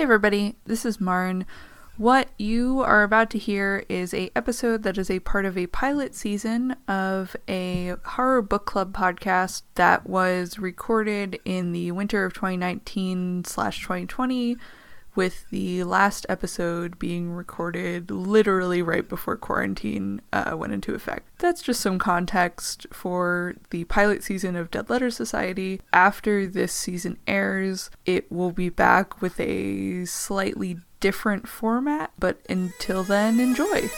Hey everybody, this is Marn. What you are about to hear is a episode that is a part of a pilot season of a horror book club podcast that was recorded in the winter of 2019 slash 2020 with the last episode being recorded literally right before quarantine uh, went into effect. That's just some context for the pilot season of Dead Letter Society. After this season airs, it will be back with a slightly different format, but until then, enjoy.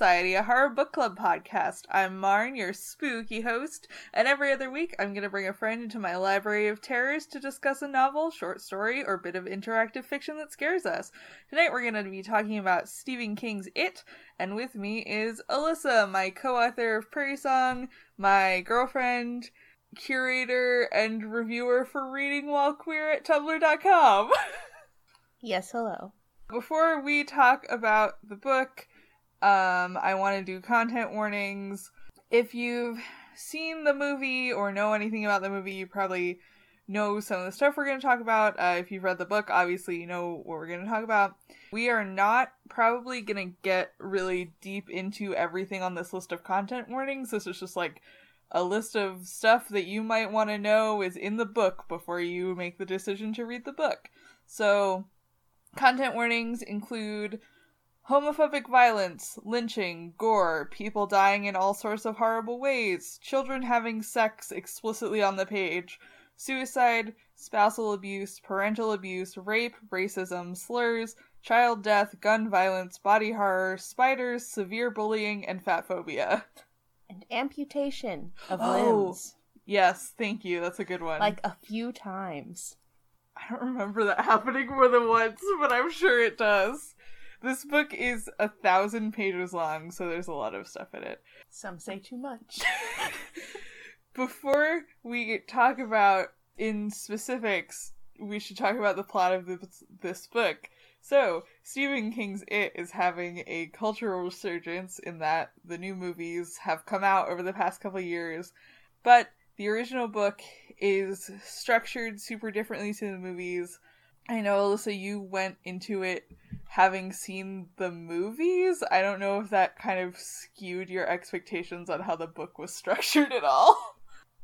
Society, a horror book club podcast. I'm Marn, your spooky host, and every other week I'm going to bring a friend into my library of terrors to discuss a novel, short story, or bit of interactive fiction that scares us. Tonight we're going to be talking about Stephen King's It, and with me is Alyssa, my co author of Prairie Song, my girlfriend, curator, and reviewer for Reading While Queer at Tumblr.com. Yes, hello. Before we talk about the book, um, I want to do content warnings. If you've seen the movie or know anything about the movie, you probably know some of the stuff we're going to talk about. Uh, if you've read the book, obviously you know what we're going to talk about. We are not probably going to get really deep into everything on this list of content warnings. This is just like a list of stuff that you might want to know is in the book before you make the decision to read the book. So, Content warnings include homophobic violence, lynching, gore, people dying in all sorts of horrible ways, children having sex explicitly on the page, suicide, spousal abuse, parental abuse, rape, racism, slurs, child death, gun violence, body horror, spiders, severe bullying, and fat phobia. And amputation of Oh. limbs. Yes, thank you. That's a good one. Like a few times. I don't remember that happening more than once, but I'm sure it does. This book is a thousand pages long, so there's a lot of stuff in it. Some say too much. Before we talk about in specifics, we should talk about the plot of this, this book. So, Stephen King's It is having a cultural resurgence in that the new movies have come out over the past couple years, but the original book is structured super differently to the movies. I know, Alyssa, you went into it having seen the movies. I don't know if that kind of skewed your expectations on how the book was structured at all.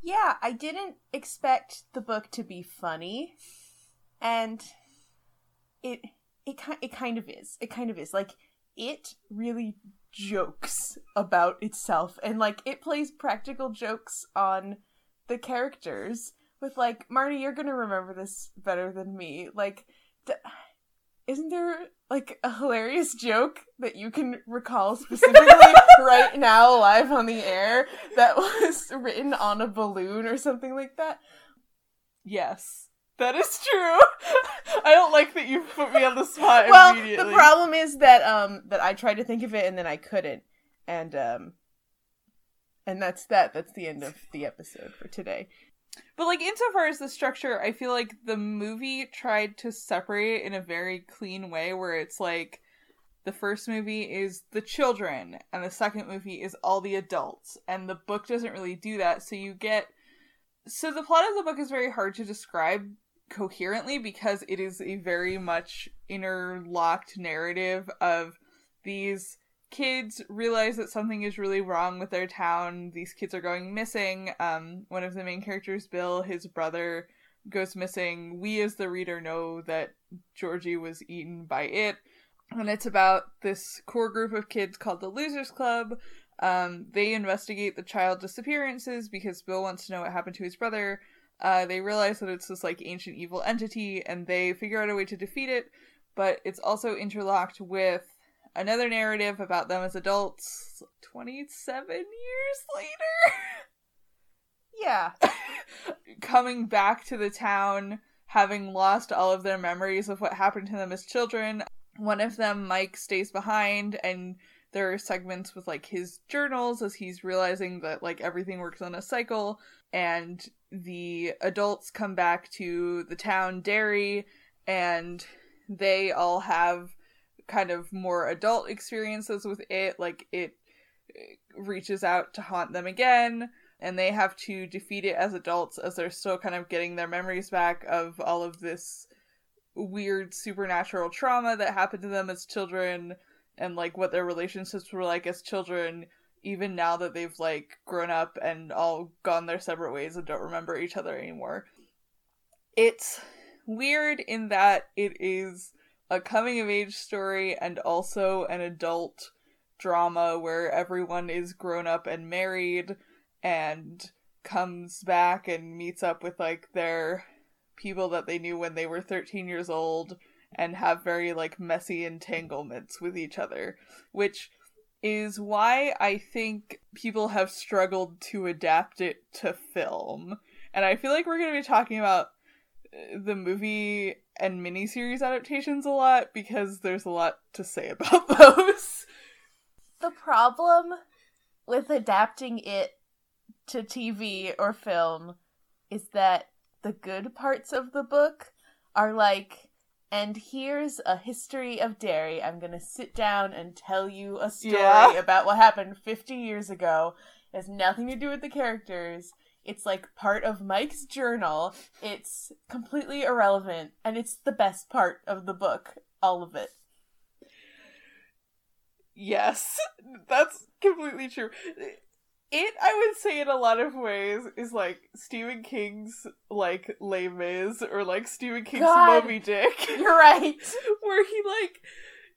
yeah, I didn't expect the book to be funny. And it it ki- it kind of is. It kind of is. Like it really jokes about itself and like it plays practical jokes on the characters with like Marty, you're gonna remember this better than me. Like, isn't there like a hilarious joke that you can recall specifically right now, live on the air, that was written on a balloon or something like that? Yes, that is true. I don't like that you put me on the spot well, immediately. the problem is that um that I tried to think of it and then I couldn't, and um. And that's that. That's the end of the episode for today. But like insofar as the structure, I feel like the movie tried to separate it in a very clean way where it's like the first movie is the children and the second movie is all the adults. And the book doesn't really do that. So you get so the plot of the book is very hard to describe coherently because it is a very much interlocked narrative of these kids realize that something is really wrong with their town. These kids are going missing. Um, one of the main characters, Bill, his brother, goes missing. We, as the reader, know that Georgie was eaten by it. And it's about this core group of kids called the Losers Club. Um, they investigate the child disappearances because Bill wants to know what happened to his brother. Uh, they realize that it's this like ancient evil entity, and they figure out a way to defeat it. But it's also interlocked with another narrative about them as adults 27 years later. Yeah. coming back to the town, having lost all of their memories of what happened to them as children. One of them, Mike, stays behind, and there are segments with like his journals as he's realizing that like everything works on a cycle. And the adults come back to the town, Derry, and they all have kind of more adult experiences with it. Like it uh, reaches out to haunt them again and they have to defeat it as adults as they're still kind of getting their memories back of all of this weird supernatural trauma that happened to them as children and like what their relationships were like as children even now that they've like grown up and all gone their separate ways and don't remember each other anymore it's weird in that it is a coming of age story and also an adult drama where everyone is grown up and married and comes back and meets up with like their people that they knew when they were 13 years old and have very like messy entanglements with each other which is why i think people have struggled to adapt it to film. And i feel like we're going to be talking about the movie and miniseries adaptations a lot because there's a lot to say about those the problem with adapting it to TV or film is that the good parts of the book are like, and here's a history of Derry. I'm going to sit down and tell you a story yeah. about what happened 50 years ago. It has nothing to do with the characters. It's like part of Mike's journal. It's completely irrelevant, and it's the best part of the book. All of it. Yes, that's completely true. It, I would say, in a lot of ways, is like Stephen King's like Les Mis or like Stephen King's God, Moby Dick. You're right. where he like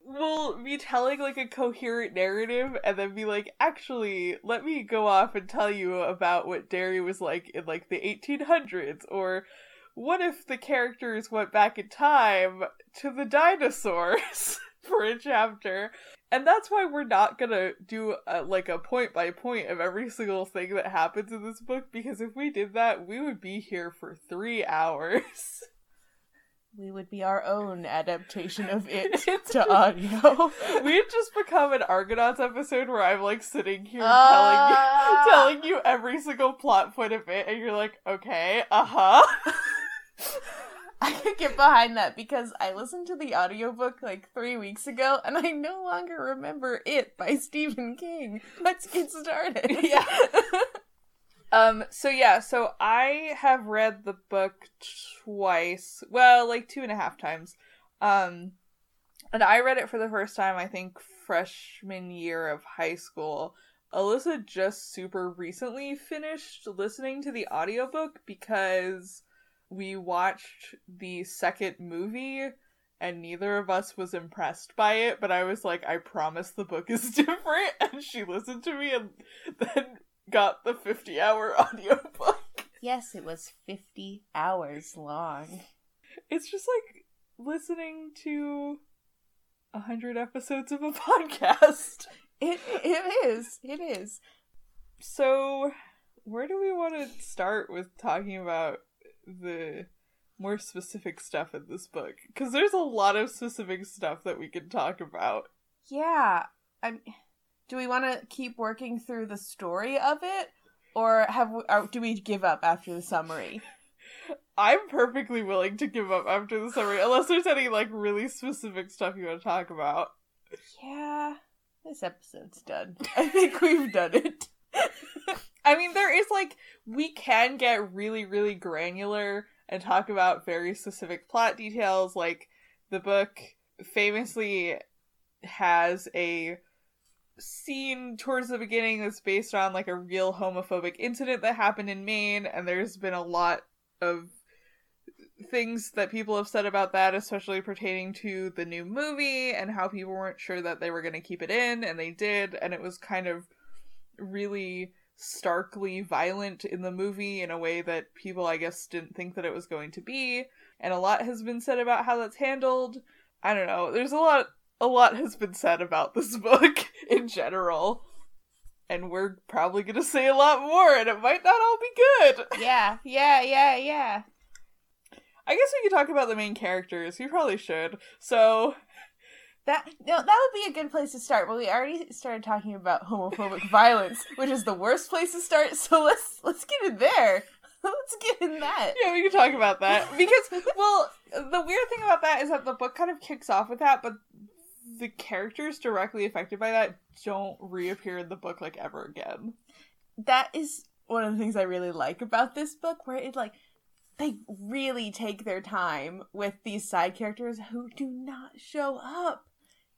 will be telling like a coherent narrative and then be like, actually, let me go off and tell you about what Derry was like in like the 1800s, or what if the characters went back in time to the dinosaurs for a chapter? and that's why we're not gonna do a, like a point by point of every single thing that happens in this book because if we did that we would be here for three hours we would be our own adaptation of it to audio we'd just become an argonauts episode where i'm like sitting here uh... telling you telling you every single plot point of it and you're like okay uh-huh I can get behind that because I listened to the audiobook like three weeks ago and I no longer remember it by Stephen King. Let's get started. yeah. Um, so yeah, so I have read the book twice. Well, like two and a half times. Um and I read it for the first time, I think, freshman year of high school. Alyssa just super recently finished listening to the audiobook because we watched the second movie and neither of us was impressed by it, but I was like, I promise the book is different. And she listened to me and then got the 50 hour audiobook. Yes, it was 50 hours long. It's just like listening to a hundred episodes of a podcast. It it is. It is. So, where do we want to start with talking about the more specific stuff in this book because there's a lot of specific stuff that we can talk about. Yeah, I'm. Do we want to keep working through the story of it, or have we, or do we give up after the summary? I'm perfectly willing to give up after the summary, unless there's any like really specific stuff you want to talk about. Yeah, this episode's done. I think we've done it. I mean, there is like we can get really, really granular and talk about very specific plot details. Like the book famously has a scene towards the beginning that's based on like a real homophobic incident that happened in Maine, and there's been a lot of things that people have said about that, especially pertaining to the new movie and how people weren't sure that they were going to keep it in, and they did, and it was kind of really starkly violent in the movie in a way that people, I guess, didn't think that it was going to be. And a lot has been said about how that's handled. I don't know. There's a lot a lot has been said about this book in general. and we're probably gonna say a lot more, and it might not all be good. yeah, yeah, yeah, yeah. I guess we could talk about the main characters. We probably should. So That no, that would be a good place to start. But we already started talking about homophobic violence, which is the worst place to start. So let's let's get in there. Let's get in that. yeah, we can talk about that because well, the weird thing about that is that the book kind of kicks off with that, but the characters directly affected by that don't reappear in the book like ever again. That is one of the things I really like about this book, where it like they really take their time with these side characters who do not show up.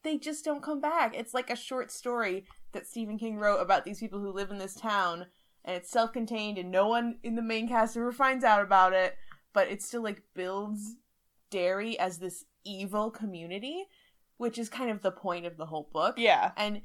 They just don't come back. It's like a short story that Stephen King wrote about these people who live in this town, and it's self contained, and no one in the main cast ever finds out about it, but it still like builds Derry as this evil community, which is kind of the point of the whole book. Yeah. And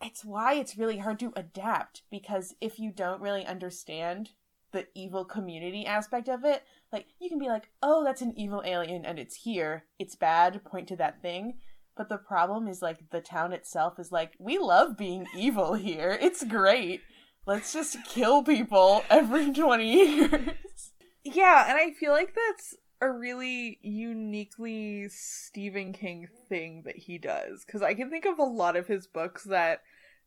it's why it's really hard to adapt because if you don't really understand the evil community aspect of it, like you can be like, "Oh, that's an evil alien and it's here. It's bad." Point to that thing. But the problem is like the town itself is like, "We love being evil here. It's great. Let's just kill people every 20 years." Yeah, and I feel like that's a really uniquely Stephen King thing that he does. Because I can think of a lot of his books that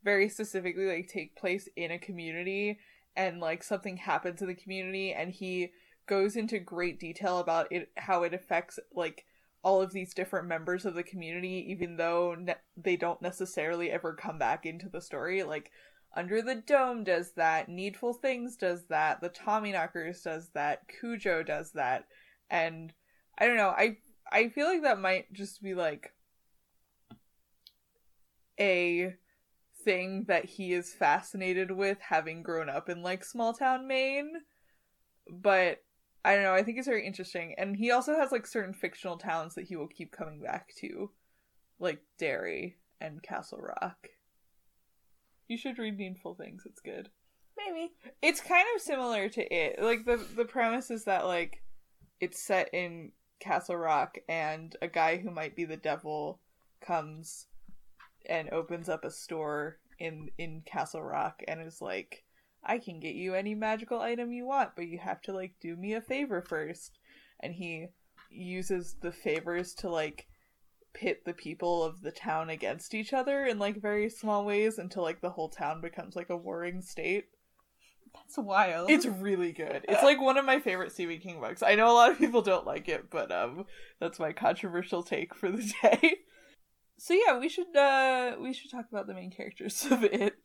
very specifically like take place in a community and like something happens in the community and he goes into great detail about it how it affects like all of these different members of the community even though ne- they don't necessarily ever come back into the story. Like under the Dome does that, Needful Things does that, the Tommyknockers does that, Cujo does that, and I don't know, I I feel like that might just be like a thing that he is fascinated with having grown up in like small town Maine. But I don't know, I think it's very interesting. And he also has like certain fictional towns that he will keep coming back to, like Derry and Castle Rock. You should read Needful Things, it's good. Maybe. It's kind of similar to it. Like the the premise is that like it's set in Castle Rock and a guy who might be the devil comes and opens up a store in in Castle Rock and is like I can get you any magical item you want, but you have to like do me a favor first. And he uses the favors to like pit the people of the town against each other in like very small ways until like the whole town becomes like a warring state. That's wild. It's really good. It's like one of my favorite Stephen King books. I know a lot of people don't like it, but um that's my controversial take for the day. So yeah, we should uh we should talk about the main characters of it.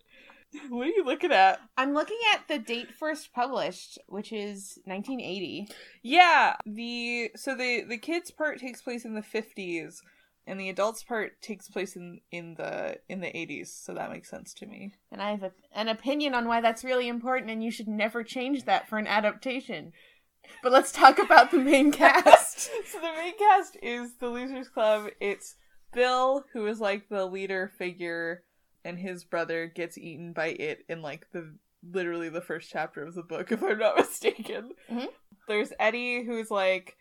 What are you looking at? I'm looking at the date first published, which is 1980. Yeah, the so the the kids part takes place in the 50s and the adults part takes place in in the in the 80s, so that makes sense to me. And I have a, an opinion on why that's really important, and you should never change that for an adaptation. But let's talk about the main cast. so the main cast is the Losers Club. It's Bill, who is like the leader figure, and his brother gets eaten by it in like the literally the first chapter of the book, if I'm not mistaken. Mhm. There's Eddie, who's like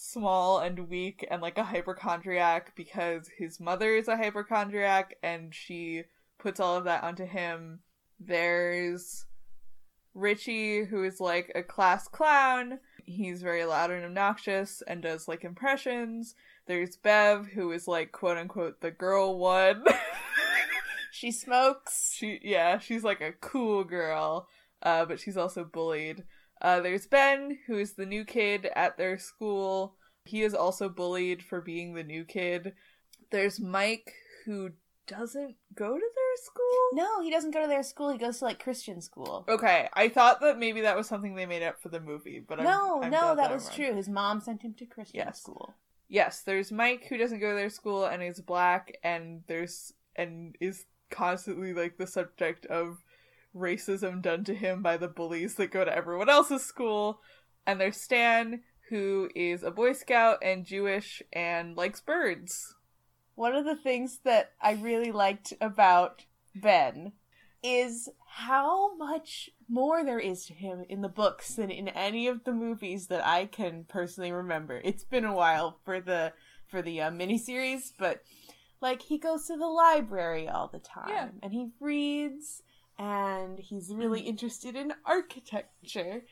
small and weak and like a hypochondriac because his mother is a hypochondriac and she puts all of that onto him. There's Richie, who is like a class clown. He's very loud and obnoxious and does like impressions. There's Bev, who is like quote unquote the girl one. she smokes. she yeah, she's like a cool girl, uh, but she's also bullied. Uh, there's Ben, who is the new kid at their school. He is also bullied for being the new kid. There's Mike, who doesn't go to their school. No, he doesn't go to their school. He goes to like Christian school. Okay, I thought that maybe that was something they made up for the movie, but I'm- no, I'm no, that I'm was wrong. true. His mom sent him to Christian Yes. school. Yes, there's Mike who doesn't go to their school and is black and there's and is constantly like the subject of racism done to him by the bullies that go to everyone else's school. And there's Stan who is a boy scout and Jewish and likes birds. One of the things that I really liked about Ben is how much more there is to him in the books than in any of the movies that I can personally remember. It's been a while for the for the uh, miniseries, but like he goes to the library all the time Yeah. and he reads and he's really Mm. interested in architecture.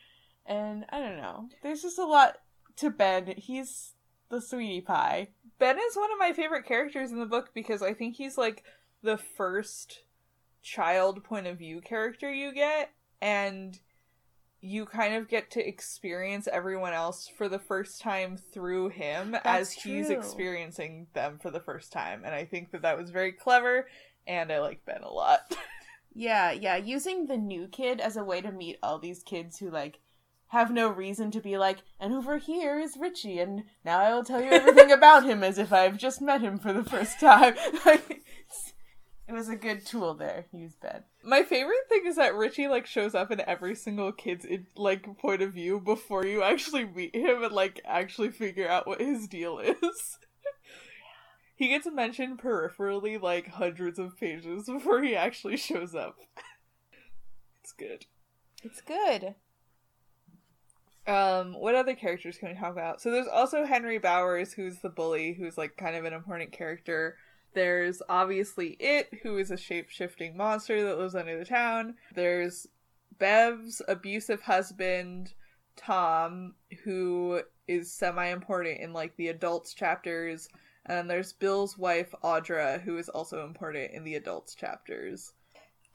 And I don't know. There's just a lot to Ben. He's the sweetie pie. Ben is one of my favorite characters in the book because I think he's like the first child point of view character you get, and you kind of get to experience everyone else for the first time through him as he's true. experiencing them for the first time. And I think that that was very clever, and I like Ben a lot. Yeah, yeah. Using the new kid as a way to meet all these kids who, like, have no reason to be like, and over here is Richie, and now I will tell you everything about him as if I've just met him for the first time. Like, it was a good tool there. Use Ben. My favorite thing is that Richie like shows up in every single kid's like point of view before you actually meet him and like actually figure out what his deal is. he gets mentioned peripherally like hundreds of pages before he actually shows up. it's good. It's good. Um, what other characters can we talk about? So there's also Henry Bowers, who's the bully, who's like kind of an important character. There's obviously It, who is a shape shifting monster that lives under the town. There's Bev's abusive husband, Tom, who is semi important in like the adults chapters. And there's Bill's wife, Audra, who is also important in the adults chapters.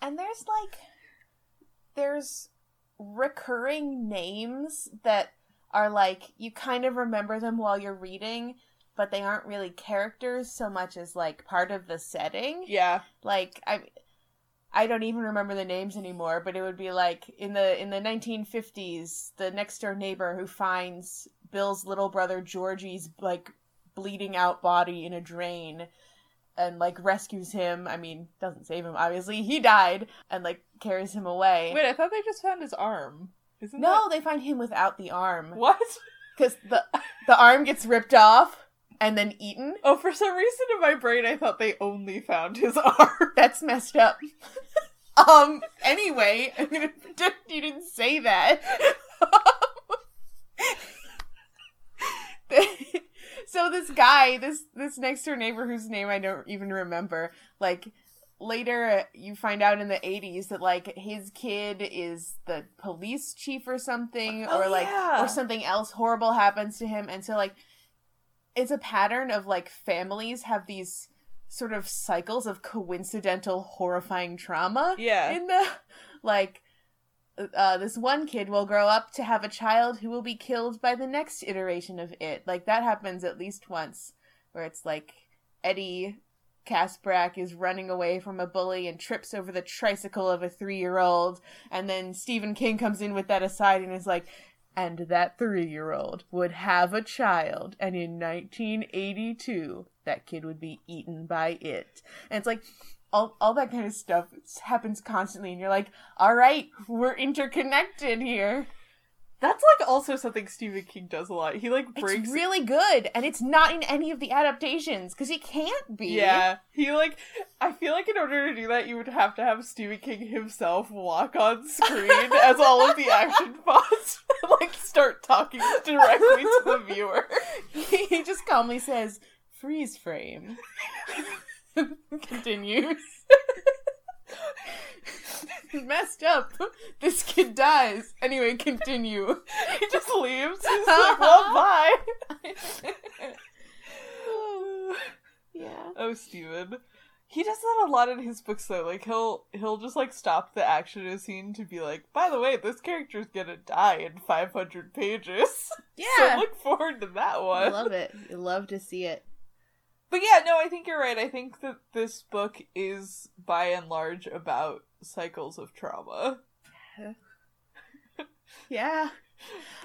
And there's like there's recurring names that are like you kind of remember them while you're reading, but they aren't really characters so much as like part of the setting. Yeah. Like I I don't even remember the names anymore, but it would be like in the in the 1950s, the next door neighbor who finds Bill's little brother Georgie's like bleeding out body in a drain and like rescues him. I mean, doesn't save him obviously. He died and like carries him away. Wait, I thought they just found his arm. Isn't no, they find him without the arm. What? cuz the the arm gets ripped off and then eaten. Oh, for some reason in my brain, I thought they only found his arm. That's messed up. um. Anyway, I'm gonna pretend you didn't say that. So this guy, this this next door neighbor whose name I don't even remember, like later uh, you find out in the 80s that like his kid is the police chief or something Oh, or like yeah. or something else horrible happens to him and so like it's a pattern of like families have these sort of cycles of coincidental horrifying trauma Yeah. in the like uh, this one kid will grow up to have a child who will be killed by the next iteration of it like that happens at least once where it's like eddie Kaspbrak is running away from a bully and trips over the tricycle of a three year old. And then Stephen King comes in with that aside and is like, and that three year old would have a child. And in 1982, that kid would be eaten by it. And it's like, all, all that kind of stuff happens constantly. And you're like, all right, we're interconnected here. That's like also something Stephen King does a lot. He like brings It's really good. And it's not in any of the adaptations because it can't be. Yeah, he like. I feel like in order to do that, you would have to have Stephen King himself walk on screen as all of the action pause, like start talking directly to the viewer. he just calmly says, freeze frame. Continues. Messed up. This kid dies. Anyway, continue. He just leaves. He's like, "Well, bye." yeah. oh, Stephen. He does that a lot in his books though. Like he'll he'll just like stop the action in a scene to be like, by the way, this character's gonna die in five hundred pages. Yeah. So look forward to that one. I love it. You love to see it. But yeah, no, I think you're right. I think that this book is by and large about cycles of trauma. Yeah.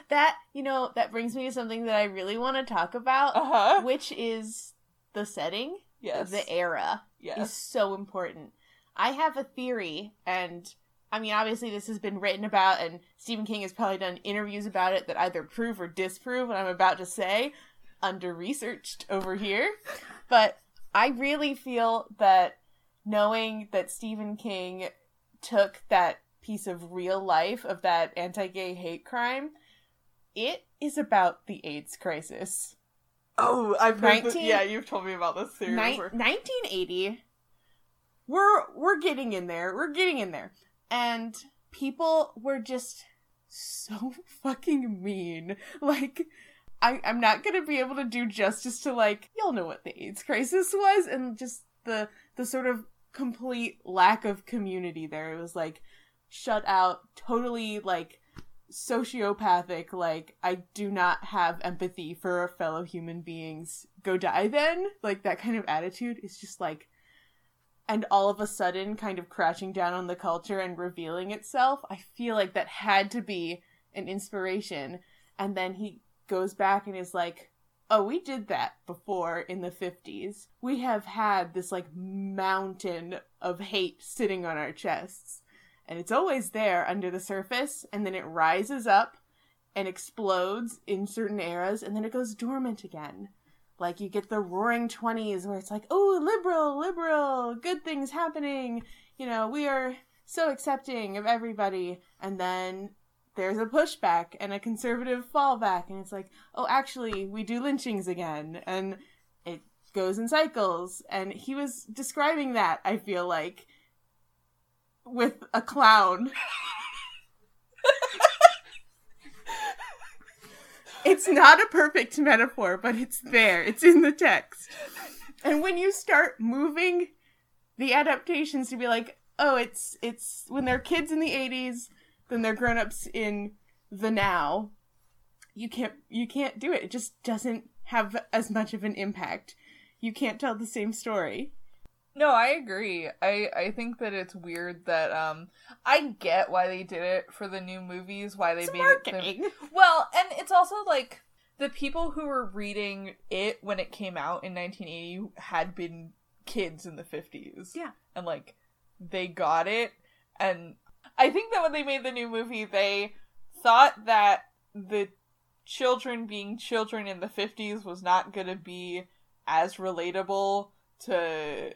That, you know, that brings me to something that I really want to talk about, Uh huh. which is the setting, Yes. the era. yes. is so important. I have a theory, and I mean, obviously, this has been written about, and Stephen King has probably done interviews about it that either prove or disprove what I'm about to say, under researched over here. But I really feel that knowing that Stephen King took that piece of real life of that anti gay hate crime, it is about the AIDS crisis. Oh, I've heard. This, 19 yeah, you've told me about this theory before. 1980 we're we're getting in there we're getting in there and people were just so fucking mean. Like, I, I'm not gonna be able to do justice to like y'all know what the AIDS crisis was, and just the the sort of complete lack of community there. It was like shut out, totally like sociopathic. Like I do not have empathy for fellow human beings. Go die then. Like that kind of attitude is just like and all of a sudden kind of crashing down on the culture and revealing itself. I feel like that had to be an inspiration. And then he goes back and is like, oh, we did that before in the 50s. We have had this like mountain of hate sitting on our chests. And it's always there under the surface, and then it rises up and explodes in certain eras, and then it goes dormant again. Like you get the roaring 20s where it's like, oh, liberal, liberal, good things happening. You know, we are so accepting of everybody. And then there's a pushback and a conservative fallback. And it's like, oh, actually, we do lynchings again. And it goes in cycles. And he was describing that, I feel like, with a clown. it's not a perfect metaphor, but it's there. It's in the text. And when you start moving the adaptations to be like, oh, it's it's when they're kids in the 80s, then they're grown-ups in the now, you can't you can't do it. It just doesn't have as much of an impact. You can't tell the same story. No, I agree. I I think that it's weird that um I get why they did it for the new movies, why they It's made marketing. it. the- Well, and it's also like the people who were reading it when it came out in 1980 had been kids in the 50s. Yeah. And like they got it and I think that when they made the new movie they thought that the children being children in the 50s was not going to be as relatable to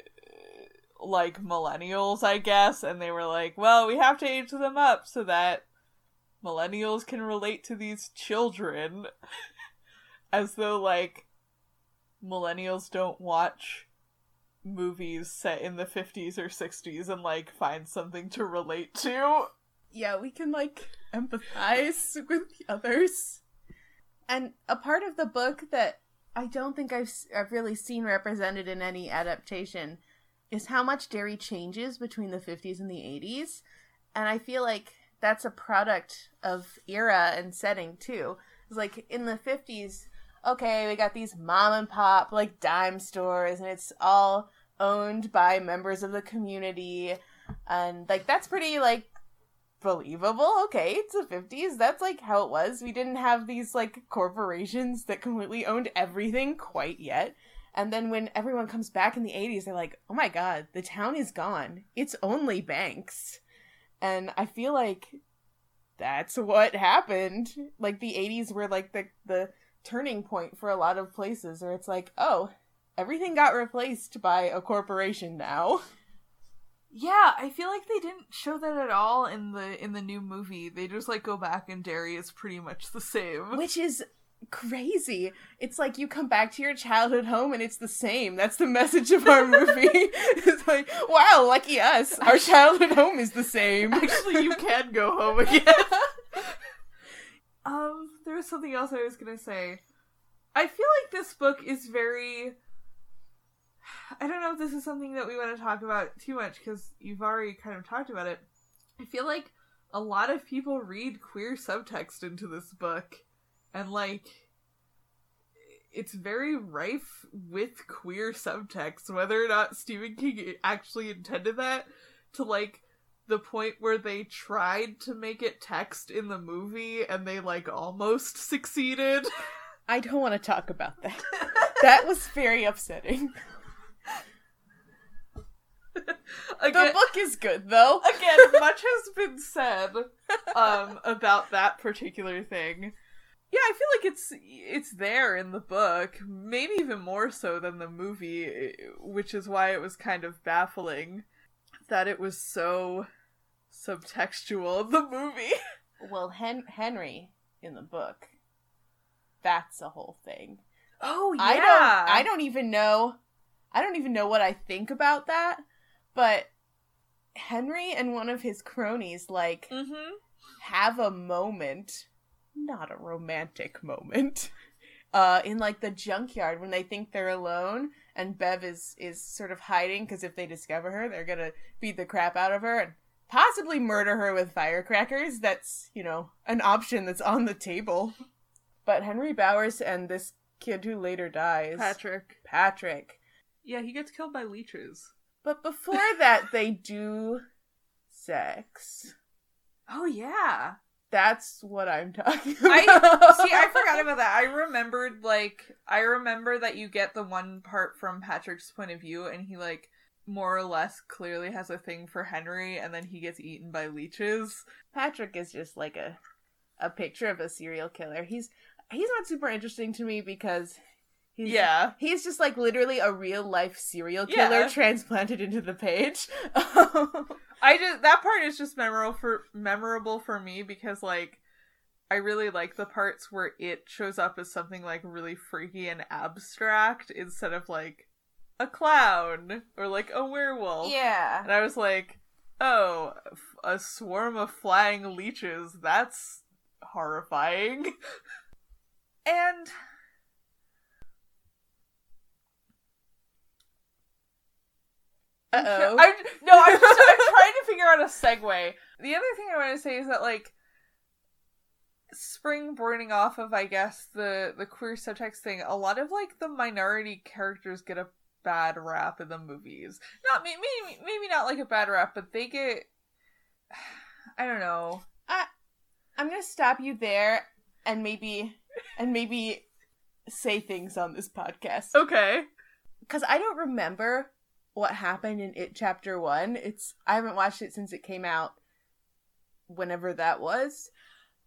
like millennials, I guess, and they were like, well, we have to age them up so that millennials can relate to these children. As though, like, millennials don't watch movies set in the 50s or 60s and, like, find something to relate to. yeah, we can like empathize with the others. And a part of the book that I don't think I've, I've really seen represented in any adaptation is how much Derry changes between the 50s and the 80s. And I feel like that's a product of era and setting too. It's like in the 50s, okay, we got these mom and pop like dime stores and it's all owned by members of the community and like that's pretty like believable. Okay, it's the 50s. That's like how it was. We didn't have these like corporations that completely owned everything quite yet. And then when everyone comes back in the 80s, they're like, oh my god, the town is gone. It's only banks. And I feel like that's what happened. Like the 80s were like the, the turning point for a lot of places where it's like, oh, everything got replaced by a corporation now. Yeah, I feel like they didn't show that at all in the in the new movie. They just like go back and Derry is pretty much the same. Which is crazy. It's like you come back to your childhood home and it's the same. That's the message of our movie. it's like, wow, lucky us. Our childhood home is the same. Actually, you can go home again. Um, there was something else I was gonna say. I feel like this book is very. I don't know if this is something that we want to talk about too much because you've already kind of talked about it. I feel like a lot of people read queer subtext into this book, and like. It's very rife with queer subtext, whether or not Stephen King actually intended that to like the point where they tried to make it text in the movie and they like almost succeeded. I don't want to talk about that. That was very upsetting. The book is good though. again, much has been said um about that particular thing. Yeah, I feel like it's it's there in the book, maybe even more so than the movie, which is why it was kind of baffling that it was so subtextual the movie. Well, Hen- Henry in the book, that's a whole thing. Oh yeah. I don't I don't even know I don't even know what I think about that, but Henry and one of his cronies like Mm-hmm. have a moment, not a romantic moment, uh, in like the junkyard when they think they're alone and Bev is is sort of hiding because if they discover her, they're gonna beat the crap out of her and possibly murder her with firecrackers. That's you know an option that's on the table. But Henry Bowers and this kid who later dies, Patrick. Patrick. Yeah, he gets killed by leeches. But before that, they do sex. Oh yeah. That's what I'm talking about. I see. I forgot about that. I remembered like I remember that you get the one part from Patrick's point of view, and he like more or less clearly has a thing for Henry, and then he gets eaten by leeches. Patrick is just like a a picture of a serial killer. He's he's not super interesting to me because he's Yeah. he's just like literally a real life serial Yeah. killer transplanted into the page. Um, I just that part is just memorable for memorable for me because like I really like the parts where it shows up as something like really freaky and abstract instead of like a clown or like a werewolf. yeah. And I was like, oh, a swarm of flying leeches. That's horrifying. and. Uh-oh. I'm, no, I'm, just, I'm trying to figure out a segue. The other thing I want to say is that, like, spring burning off of, I guess, the, the queer subtext thing, a lot of, like, the minority characters get a bad rap in the movies. Not maybe maybe not like a bad rap, but they get I don't know. I'm gonna stop you there and maybe and maybe say things on this podcast. Okay. because I don't remember what happened in it chapter one. It's I haven't watched it since it came out, whenever that was.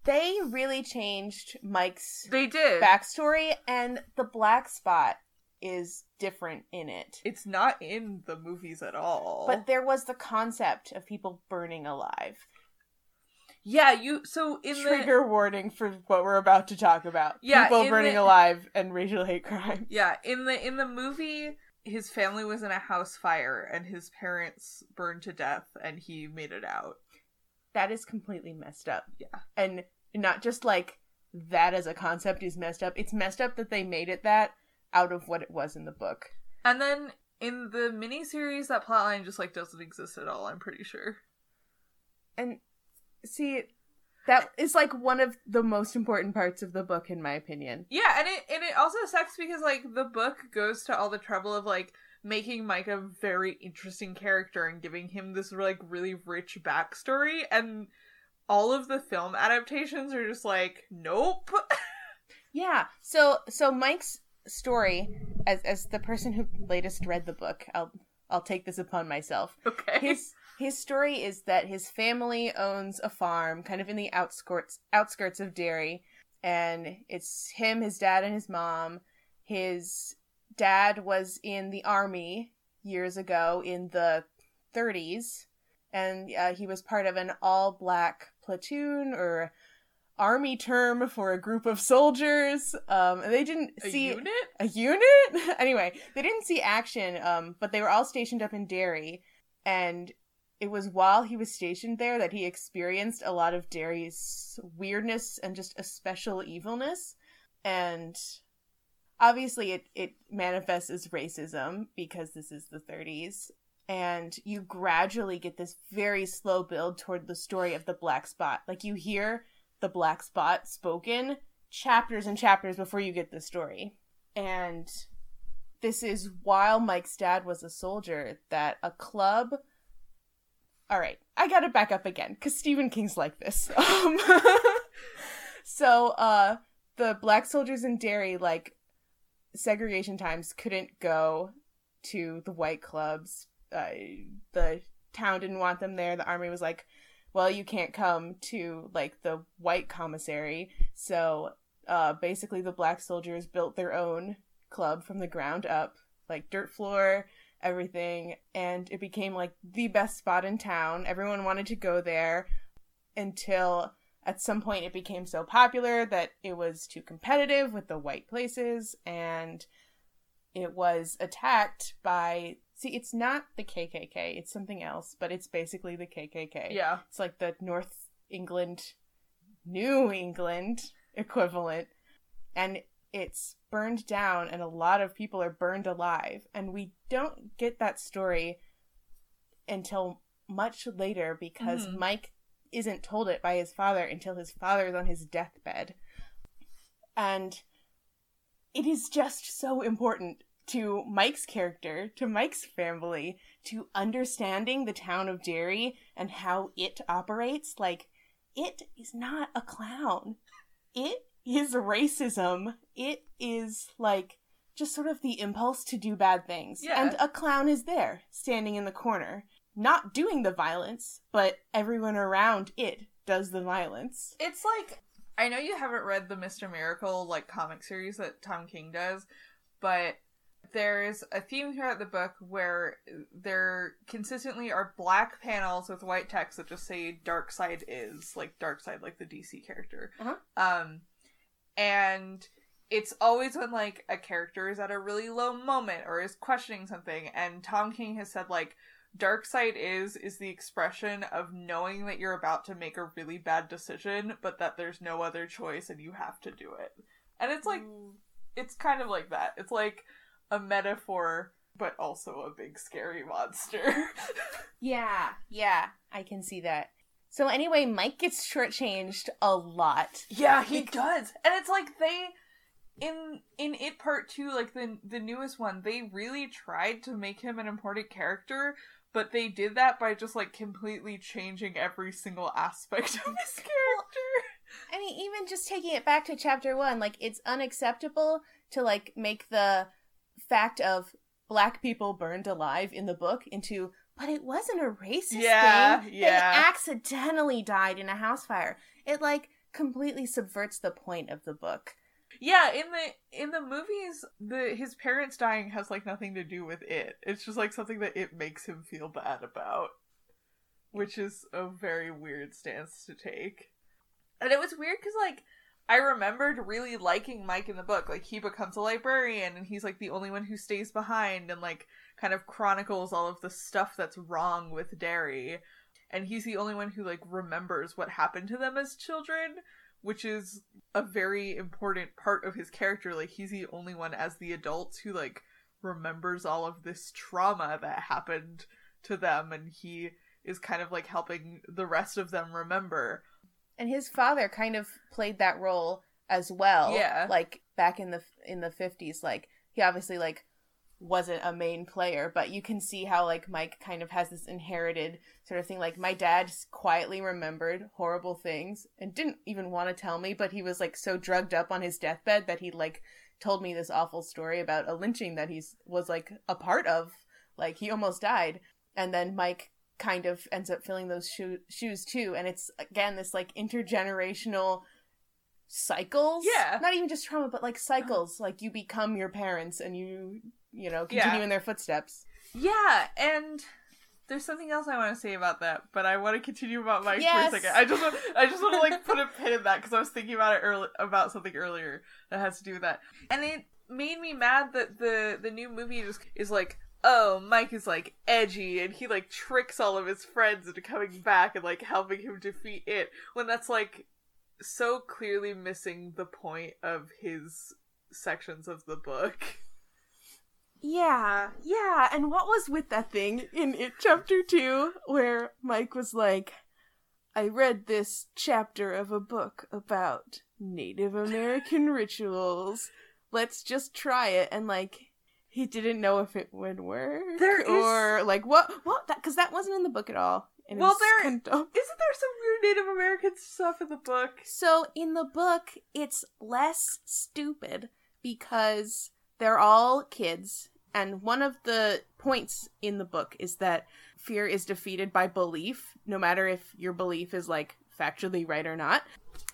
They really changed Mike's They did. backstory, and the black spot is different in it. it's not in the movies at all. But there was the concept of people burning alive. yeah, you so in the Trigger warning for what we're about to talk about. Yeah, people in burning the- alive and racial hate crime. Yeah, in the in the movie his family was in a house fire and his parents burned to death and he made it out. That is completely messed up. Yeah. And not just like that as a concept is messed up. It's messed up that they made it that out of what it was in the book. And then in the miniseries that plotline just like doesn't exist at all, I'm pretty sure. And see, that is like one of the most important parts of the book, in my opinion. Yeah, and it it also sucks because like the book goes to all the trouble of like making Mike a very interesting character and giving him this like really rich backstory and all of the film adaptations are just like nope. Yeah. So so Mike's story, as as the person who latest read the book, I'll I'll take this upon myself. okay. His his story is that his family owns a farm kind of in the outskirts outskirts of Derry and it's him, his dad and his mom. His dad was in the army years ago in the 30s and uh, he was part of an all black platoon or army term for a group of soldiers um and they didn't see a see unit? a unit anyway they didn't see action um but they were all stationed up in derry and it was while he was stationed there that he experienced a lot of derry's weirdness and just a special evilness. And obviously it it manifests as racism because this is the 30s and you gradually get this very slow build toward the story of the black spot. Like you hear the black spot spoken chapters and chapters before you get the story. And this is while Mike's dad was a soldier that a club. All right, I gotta back up again because Stephen King's like this. Um, so, uh, the black soldiers in Derry, like segregation times, couldn't go to the white clubs. Uh, the town didn't want them there. The army was like, "Well, you can't come to like the white commissary." So uh, basically the black soldiers built their own club from the ground up, like dirt floor, everything, and it became like the best spot in town. Everyone wanted to go there until at some point it became so popular that it was too competitive with the white places and it was attacked by see it's not the kkk it's something else but it's basically the kkk Yeah. it's like the north england new england equivalent and it's burned down and a lot of people are burned alive and we don't get that story until much later because Mhm. mike isn't told it by his father until his father is on his deathbed and it is just so important to Mike's character, to Mike's family, to understanding the town of Derry and how it operates. Like, it is not a clown. It is racism. It is like just sort of the impulse to do bad things. Yeah. And a clown is there, standing in the corner, not doing the violence, but everyone around it does the violence. It's like I know you haven't read the Mr. Miracle like comic series that Tom King does, but there's a theme throughout the book where there consistently are black panels with white text that just say Darkseid is like Darkseid like the dc character Uh-huh. um and it's always when like a character is at a really low moment or is questioning something and tom king has said like Darkseid is is the expression of knowing that you're about to make a really bad decision but that there's no other choice and you have to do it. And it's like it's kind of like that. It's like a metaphor but also a big scary monster. Yeah, yeah, I can see that. So anyway, Mike gets shortchanged a lot. Yeah, he does. And it's like they in in it part 2 like the the newest one, they really tried to make him an important character, but they did that by just like completely changing every single aspect of his character. I mean, even just taking it back to chapter one, like it's unacceptable to like make the fact of black people burned alive in the book into, but it wasn't a racist Yeah, thing. yeah. They accidentally died in a house fire. It like completely subverts the point of the book. Yeah, in the in the movies, the his parents dying has like nothing to do with it. It's just like something that it makes him feel bad about, which is a very weird stance to take. And it was weird because like I remembered really liking Mike in the book. Like he becomes a librarian and he's like the only one who stays behind and like kind of chronicles all of the stuff that's wrong with Derry. And he's the only one who like remembers what happened to them as children, which is a very important part of his character. Like he's the only one as the adults who like remembers all of this trauma that happened to them and he is kind of like helping the rest of them remember. And his father kind of played that role as well. Yeah. Like back in the in the 50s like he obviously like wasn't a main player, but you can see how like Mike kind of has this inherited sort of thing like my dad quietly remembered horrible things and didn't even want to tell me, but he was like so drugged up on his deathbed that he like told me this awful story about a lynching that he's was like a part of. Like he almost died. And then Mike kind of ends up filling those shoe- shoes too and it's again this like intergenerational cycles Yeah. not even just trauma but like cycles like you become your parents and you you know Yeah. continue in their footsteps Yeah, and there's something else I want to say about that, but I want to continue about Mike Yes. for a second. I just want, I just want to like put a pin in that because I was thinking about it early about something earlier that has to do with that, and it made me mad that the the new movie just is like. Oh, Mike is like edgy and he like tricks all of his friends into coming back and like helping him defeat it when that's like so clearly missing the point of his sections of the book. Yeah yeah and what was with that thing in it chapter 2 where mike was like i read this chapter of a book about native american rituals let's just try it and like he didn't know if it would work There is- or like what what that because that wasn't in the book at all and Well, there- kind of dumb. Isn't there some weird Native American stuff in the book? So in the book, it's less stupid because they're all kids, and one of the points in the book is that fear is defeated by belief, no matter if your belief is like factually right or not.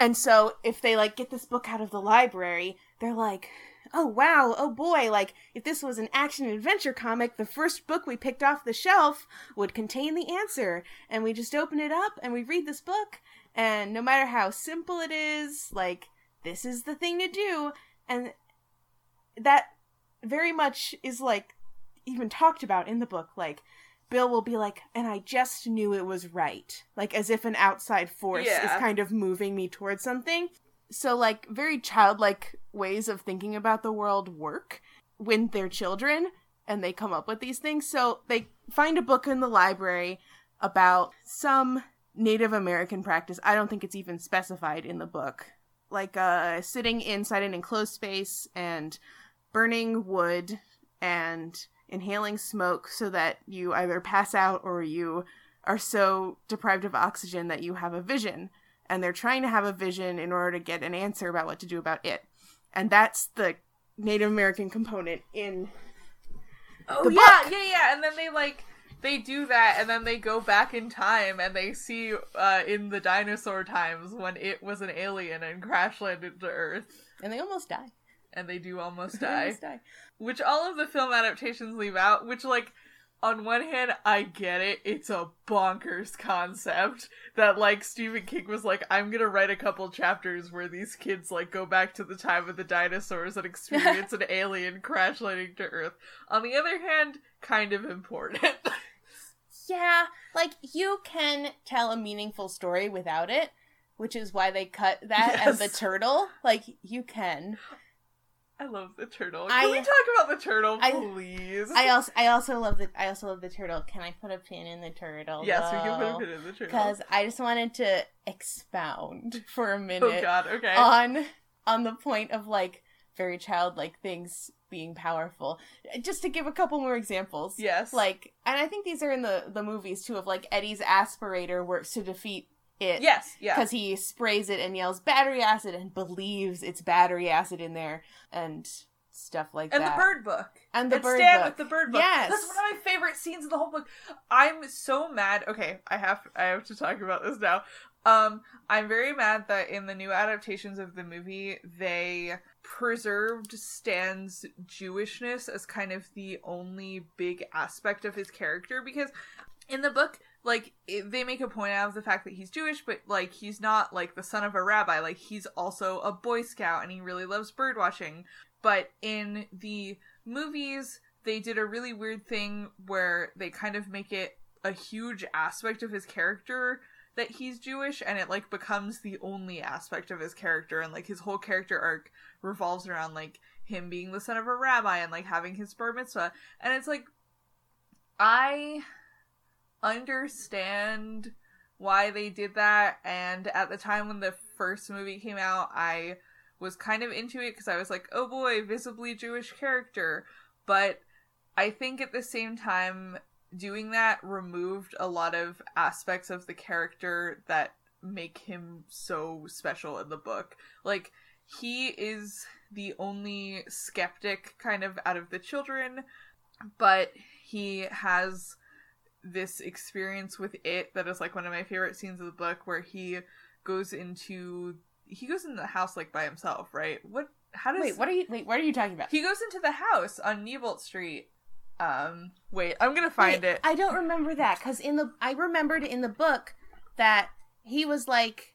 And so if they like get this book out of the library, they're like, "Oh wow, oh boy, like if this was an action adventure comic, the first book we picked off the shelf would contain the answer." And we just open it up and we read this book, and no matter how simple it is, like this is the thing to do, and that very much is like even talked about in the book like Bill will be like, and I just knew it was right. Like as if an outside force Yeah. is kind of moving me towards something. So like very childlike ways of thinking about the world work when they're children and they come up with these things. So they find a book in the library about some Native American practice. I don't think it's even specified in the book. Like uh sitting inside an enclosed space and burning wood and inhaling smoke so that you either pass out or you are so deprived of oxygen that you have a vision. And they're trying to have a vision in order to get an answer about what to do about it. And that's the Native American component in Oh the yeah, book. yeah, yeah. And then they like they do that, and then they go back in time, and they see uh, in the dinosaur times when it was an alien and crash landed to Earth, and they almost die. And they do almost die. almost die. which all of the film adaptations leave out. Which like. On one hand, I get it. It's a bonkers concept that like Stephen King was like, I'm gonna write a couple chapters where these kids like go back to the time of the dinosaurs and experience an alien crash landing to Earth. On the other hand, kind of important. Yeah, like you can tell a meaningful story without it, which is why they cut that and the turtle. Like you can. I love the turtle. I- Can we talk about the turtle, I- please? I also I also love the I also love the turtle. Can I put a pin in the turtle? yes, we can put a pin in the turtle. because I just wanted to expound for a minute. oh minute god, okay. on on the point of like very childlike things being powerful. Just to give a couple more examples. yes. Like, and I think these are in the the movies too. Of like Eddie's aspirator works to defeat it. Yes, yeah. because he sprays it and yells battery acid and believes it's battery acid in there and stuff like And that. And the bird book. and the and bird Stan book. with the bird book. Yes. That's one of my favorite scenes of the whole book. I'm so mad. Okay, I have I have to talk about this now. Um, I'm very mad that in the new adaptations of the movie, they preserved Stan's Jewishness as kind of the only big aspect of his character because in the book, like it, they make a point out of the fact that he's Jewish, but like he's not like the son of a rabbi. Like he's also a Boy Scout and he really loves bird watching. But in the movies, they did a really weird thing where they kind of make it a huge aspect of his character that he's Jewish and it like becomes the only aspect of his character and like his whole character arc revolves around like him being the son of a rabbi and like having his bar mitzvah and it's like I understand why they did that and at the time when the first movie came out I was kind of into it because I was like oh boy visibly Jewish character but I think at the same time doing that removed a lot of aspects of the character that make him so special in the book. Like he is the only skeptic kind of out of the children, but he has this experience with it that is like one of my favorite scenes of the book where he goes into he goes into the house like by himself, right? What how does wait, what are you? Wait, what are you talking about? he goes into the house on Neibolt Street. Um, wait, I'm gonna find Wait, it. I don't remember that because in the I remembered in the book that he was like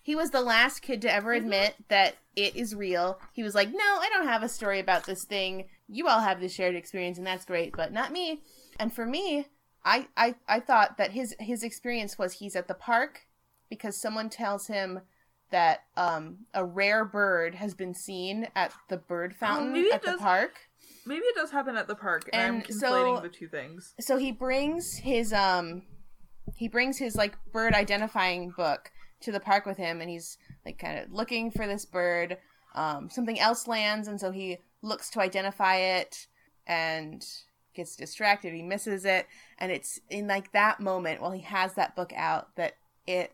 he was the last kid to ever Mm-hmm. admit that it is real. He was like, "No, I don't have a story about this thing. You all have this shared experience, and that's great, but not me." And for me, I I I thought that his his experience was he's at the park because someone tells him that um a rare bird has been seen at the bird fountain Oh, maybe it at the does- park. Maybe it does happen at the park, and, I'm conflating so- the two things. so he brings his um he brings his like bird identifying book to the park with him and he's like kind of looking for this bird um something else lands and so he looks to identify it and gets distracted he misses it and it's in like that moment while he has that book out that it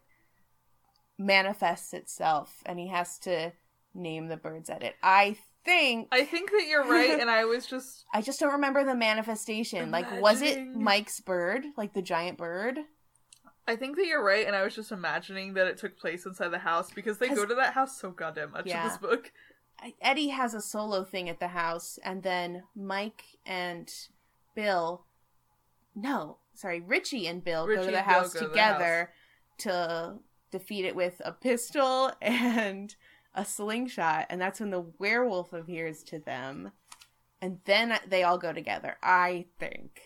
manifests itself and he has to name the birds at it i think I think that you're right, and I was just I just don't remember the manifestation. Like, was it Mike's bird, like the giant bird? I think that you're right, and I was just imagining that it took place inside the house because they go to that house so goddamn much in this book. Eddie has a solo thing at the house, and then Mike and Bill, no, sorry, Richie and Bill go to the house go to the together to defeat it with a pistol and a slingshot, and that's when the werewolf appears to them. and then they all go together. I think.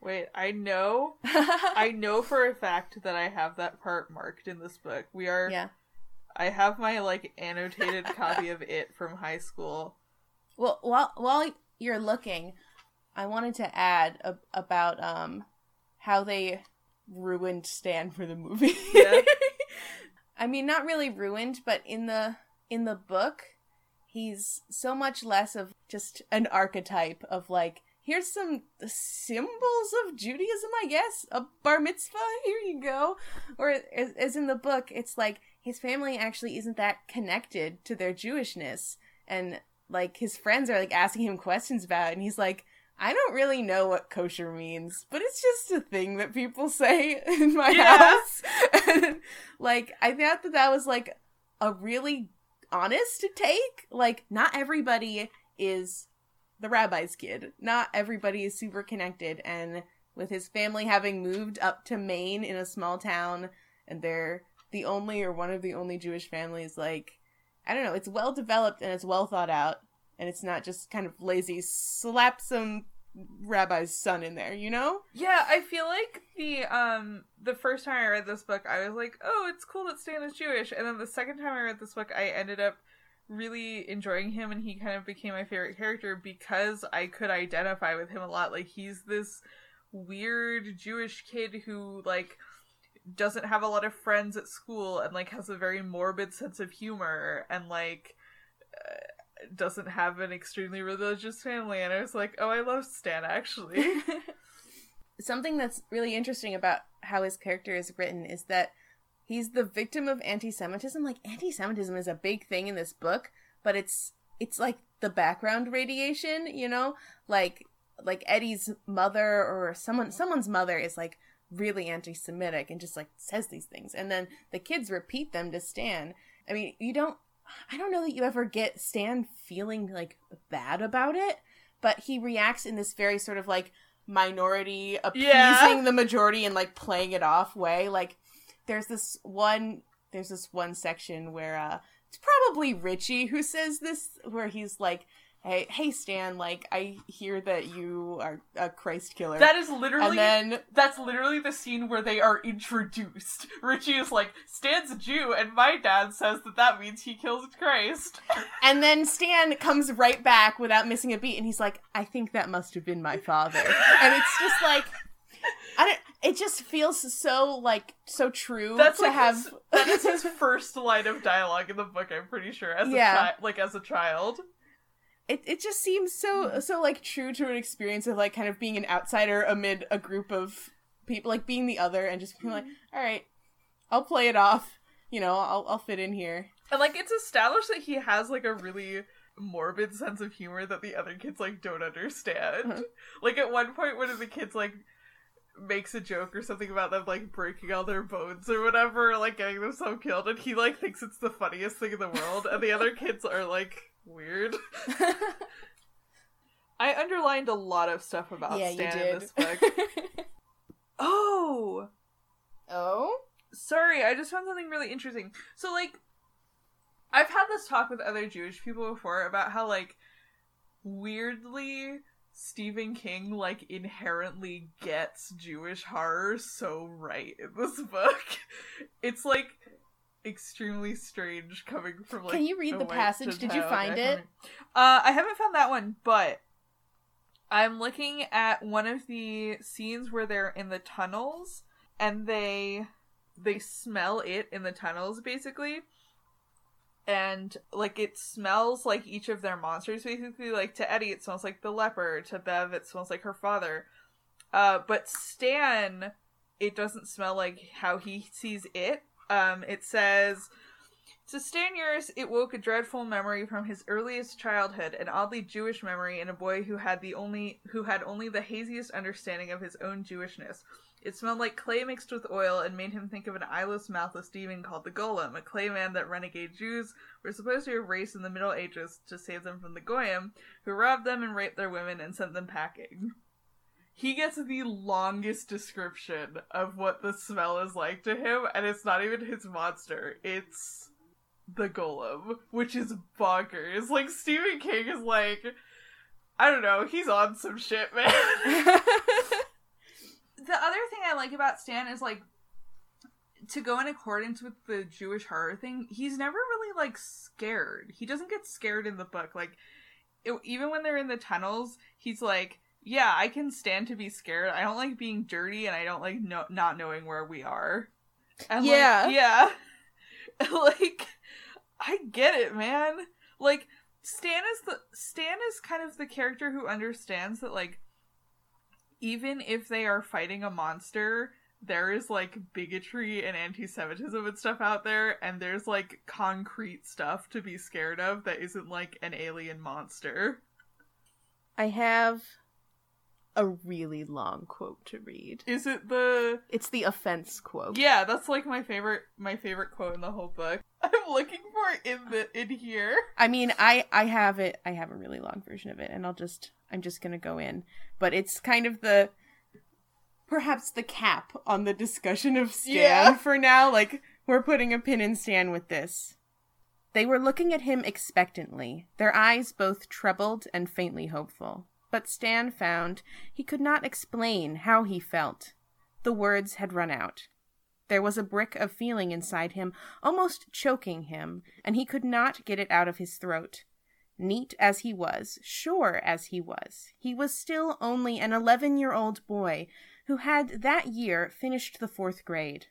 Wait, I know. I know for a fact that I have that part marked in this book. We are. yeah. I have my like annotated copy of it from high school. Well, while while you're looking, I wanted to add a, about um how they ruined Stan for the movie. Yeah. I mean, not really ruined, but in the in the book, he's so much less of just an archetype of like here's some symbols of Judaism, I guess. A bar mitzvah, here you go. Or as, as in the book, it's like his family actually isn't that connected to their Jewishness, and like his friends are like asking him questions about, it, and he's like. I don't really know what kosher means, but it's just a thing that people say in my Yeah. house. and, like, I thought that that was like a really honest take. Like, not everybody is the rabbi's kid. Not everybody is super connected. And with his family having moved up to Maine in a small town, and they're the only or one of the only Jewish families, like, I don't know, it's well developed and it's well thought out. And it's not just kind of lazy, slap some rabbi's son in there, you know? Yeah, I feel like the um the first time I read this book, I was like, "Oh, it's cool that Stan is Jewish," and then the second time I read this book, I ended up really enjoying him, and he kind of became my favorite character because I could identify with him a lot. Like he's this weird Jewish kid who like doesn't have a lot of friends at school and like has a very morbid sense of humor and like uh, doesn't have an extremely religious family and I was like, "Oh, I love Stan actually." Something that's really interesting about how his character is written is that he's the victim of anti-Semitism. Like anti-Semitism is a big thing in this book, but it's it's like the background radiation, you know? Like like Eddie's mother or someone someone's mother is like really anti-Semitic and just like says these things, and then the kids repeat them to Stan. I mean, you don't. I don't know that you ever get Stan feeling like bad about it, but he reacts in this very sort of like minority appeasing Yeah. the majority and like playing it off way. Like there's this one there's this one section where uh it's probably Richie who says this where he's like Hey, hey, Stan! Like, I hear that you are a Christ killer. That is literally and then that's literally the scene where they are introduced. Richie is like, Stan's a Jew, and my dad says that that means he kills Christ. And then Stan comes right back without missing a beat, and he's like, "I think that must have been my father." and it's just like, I don't. It just feels so like so true That's to like have. his, that is his first line of dialogue in the book. I'm pretty sure, as Yeah. a child, like as a child. It it just seems so so like true to an experience of like kind of being an outsider amid a group of people, like being the other, and just being like, "All right, I'll play it off." You know, I'll I'll fit in here. And like it's established that he has like a really morbid sense of humor that the other kids like don't understand. Uh-huh. Like at one point one of the kids like makes a joke or something about them like breaking all their bones or whatever, or, like getting themselves killed, and he like thinks it's the funniest thing in the world, and the other kids are like weird. I underlined a lot of stuff about yeah, you Stan in this book. oh, oh, sorry, I just found something really interesting. So, like, I've had this talk with other Jewish people before about how, like, weirdly, Stephen King, like, inherently gets Jewish horror so right in this book. It's, like, extremely strange coming from, like, Can you read the passage? Did you find it? Uh, I haven't found that one, but I'm looking at one of the scenes where they're in the tunnels and they they smell it in the tunnels basically. And like it smells like each of their monsters basically. Like to Eddie it smells like the leper, to Bev it smells like her father. Uh but Stan it doesn't smell like how he sees it. Um it says to Stan Uris, it woke a dreadful memory from his earliest childhood, an oddly Jewish memory in a boy who had the only who had only the haziest understanding of his own Jewishness. It smelled like clay mixed with oil and made him think of an eyeless, mouthless demon called the Golem, a clay man that renegade Jews were supposed to erase in the Middle Ages to save them from the Goyim, who robbed them and raped their women and sent them packing. He gets the longest description of what the smell is like to him, and it's not even his monster. It's the golem, which is bonkers. Like Stephen King is like, I don't know. He's on some shit, man. the other thing I like about Stan is like to go in accordance with the Jewish horror thing. He's never really like scared. He doesn't get scared in the book. Like it, even when they're in the tunnels, he's like, "Yeah, I can stand to be scared. I don't like being dirty, and I don't like no- not knowing where we are." And Yeah. like, yeah. like I get it, man. Like Stan is the Stan is kind of the character who understands that like even if they are fighting a monster, there is like bigotry and anti-Semitism and stuff out there, and there's like concrete stuff to be scared of that isn't like an alien monster. I have a really long quote to read. Is it the It's the offense quote. Yeah, that's like my favorite my favorite quote in the whole book. I'm looking for it in the in here. I mean, I I have it. I have a really long version of it, and I'll just I'm just gonna go in. But it's kind of the perhaps the cap on the discussion of Stan Yeah. for now. Like we're putting a pin in Stan with this. They were looking at him expectantly, their eyes both troubled and faintly hopeful. But Stan found he could not explain how he felt. The words had run out. There was a brick of feeling inside him, almost choking him, and he could not get it out of his throat. Neat as he was, sure as he was, he was still only an eleven year old boy who had that year finished the fourth grade.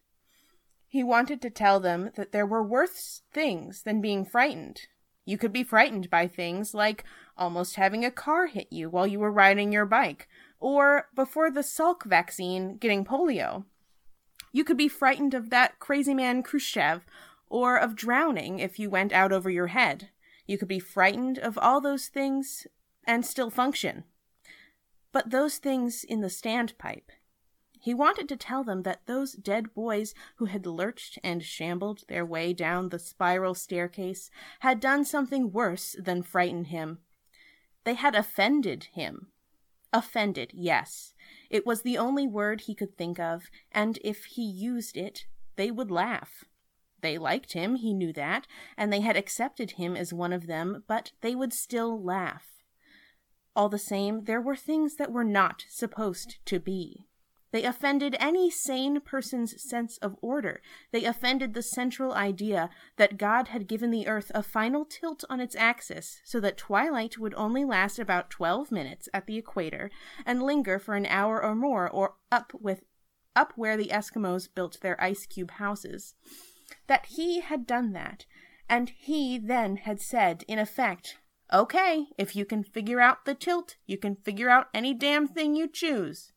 He wanted to tell them that there were worse things than being frightened. You could be frightened by things like almost having a car hit you while you were riding your bike, or before the Salk vaccine, getting polio. You could be frightened of that crazy man Khrushchev, or of drowning if you went out over your head. You could be frightened of all those things and still function. But those things in the standpipe. He wanted to tell them that those dead boys who had lurched and shambled their way down the spiral staircase had done something worse than frighten him. They had offended him. Offended, yes. It was the only word he could think of, and if he used it, they would laugh. They liked him, he knew that, and they had accepted him as one of them, but they would still laugh. All the same, there were things that were not supposed to be. They offended any sane person's sense of order. They offended the central idea that God had given the earth a final tilt on its axis so that twilight would only last about 12 minutes at the equator and linger for an hour or more or up with up where the Eskimos built their ice cube houses. That he had done that, and he then had said in effect, "Okay, if you can figure out the tilt, you can figure out any damn thing you choose."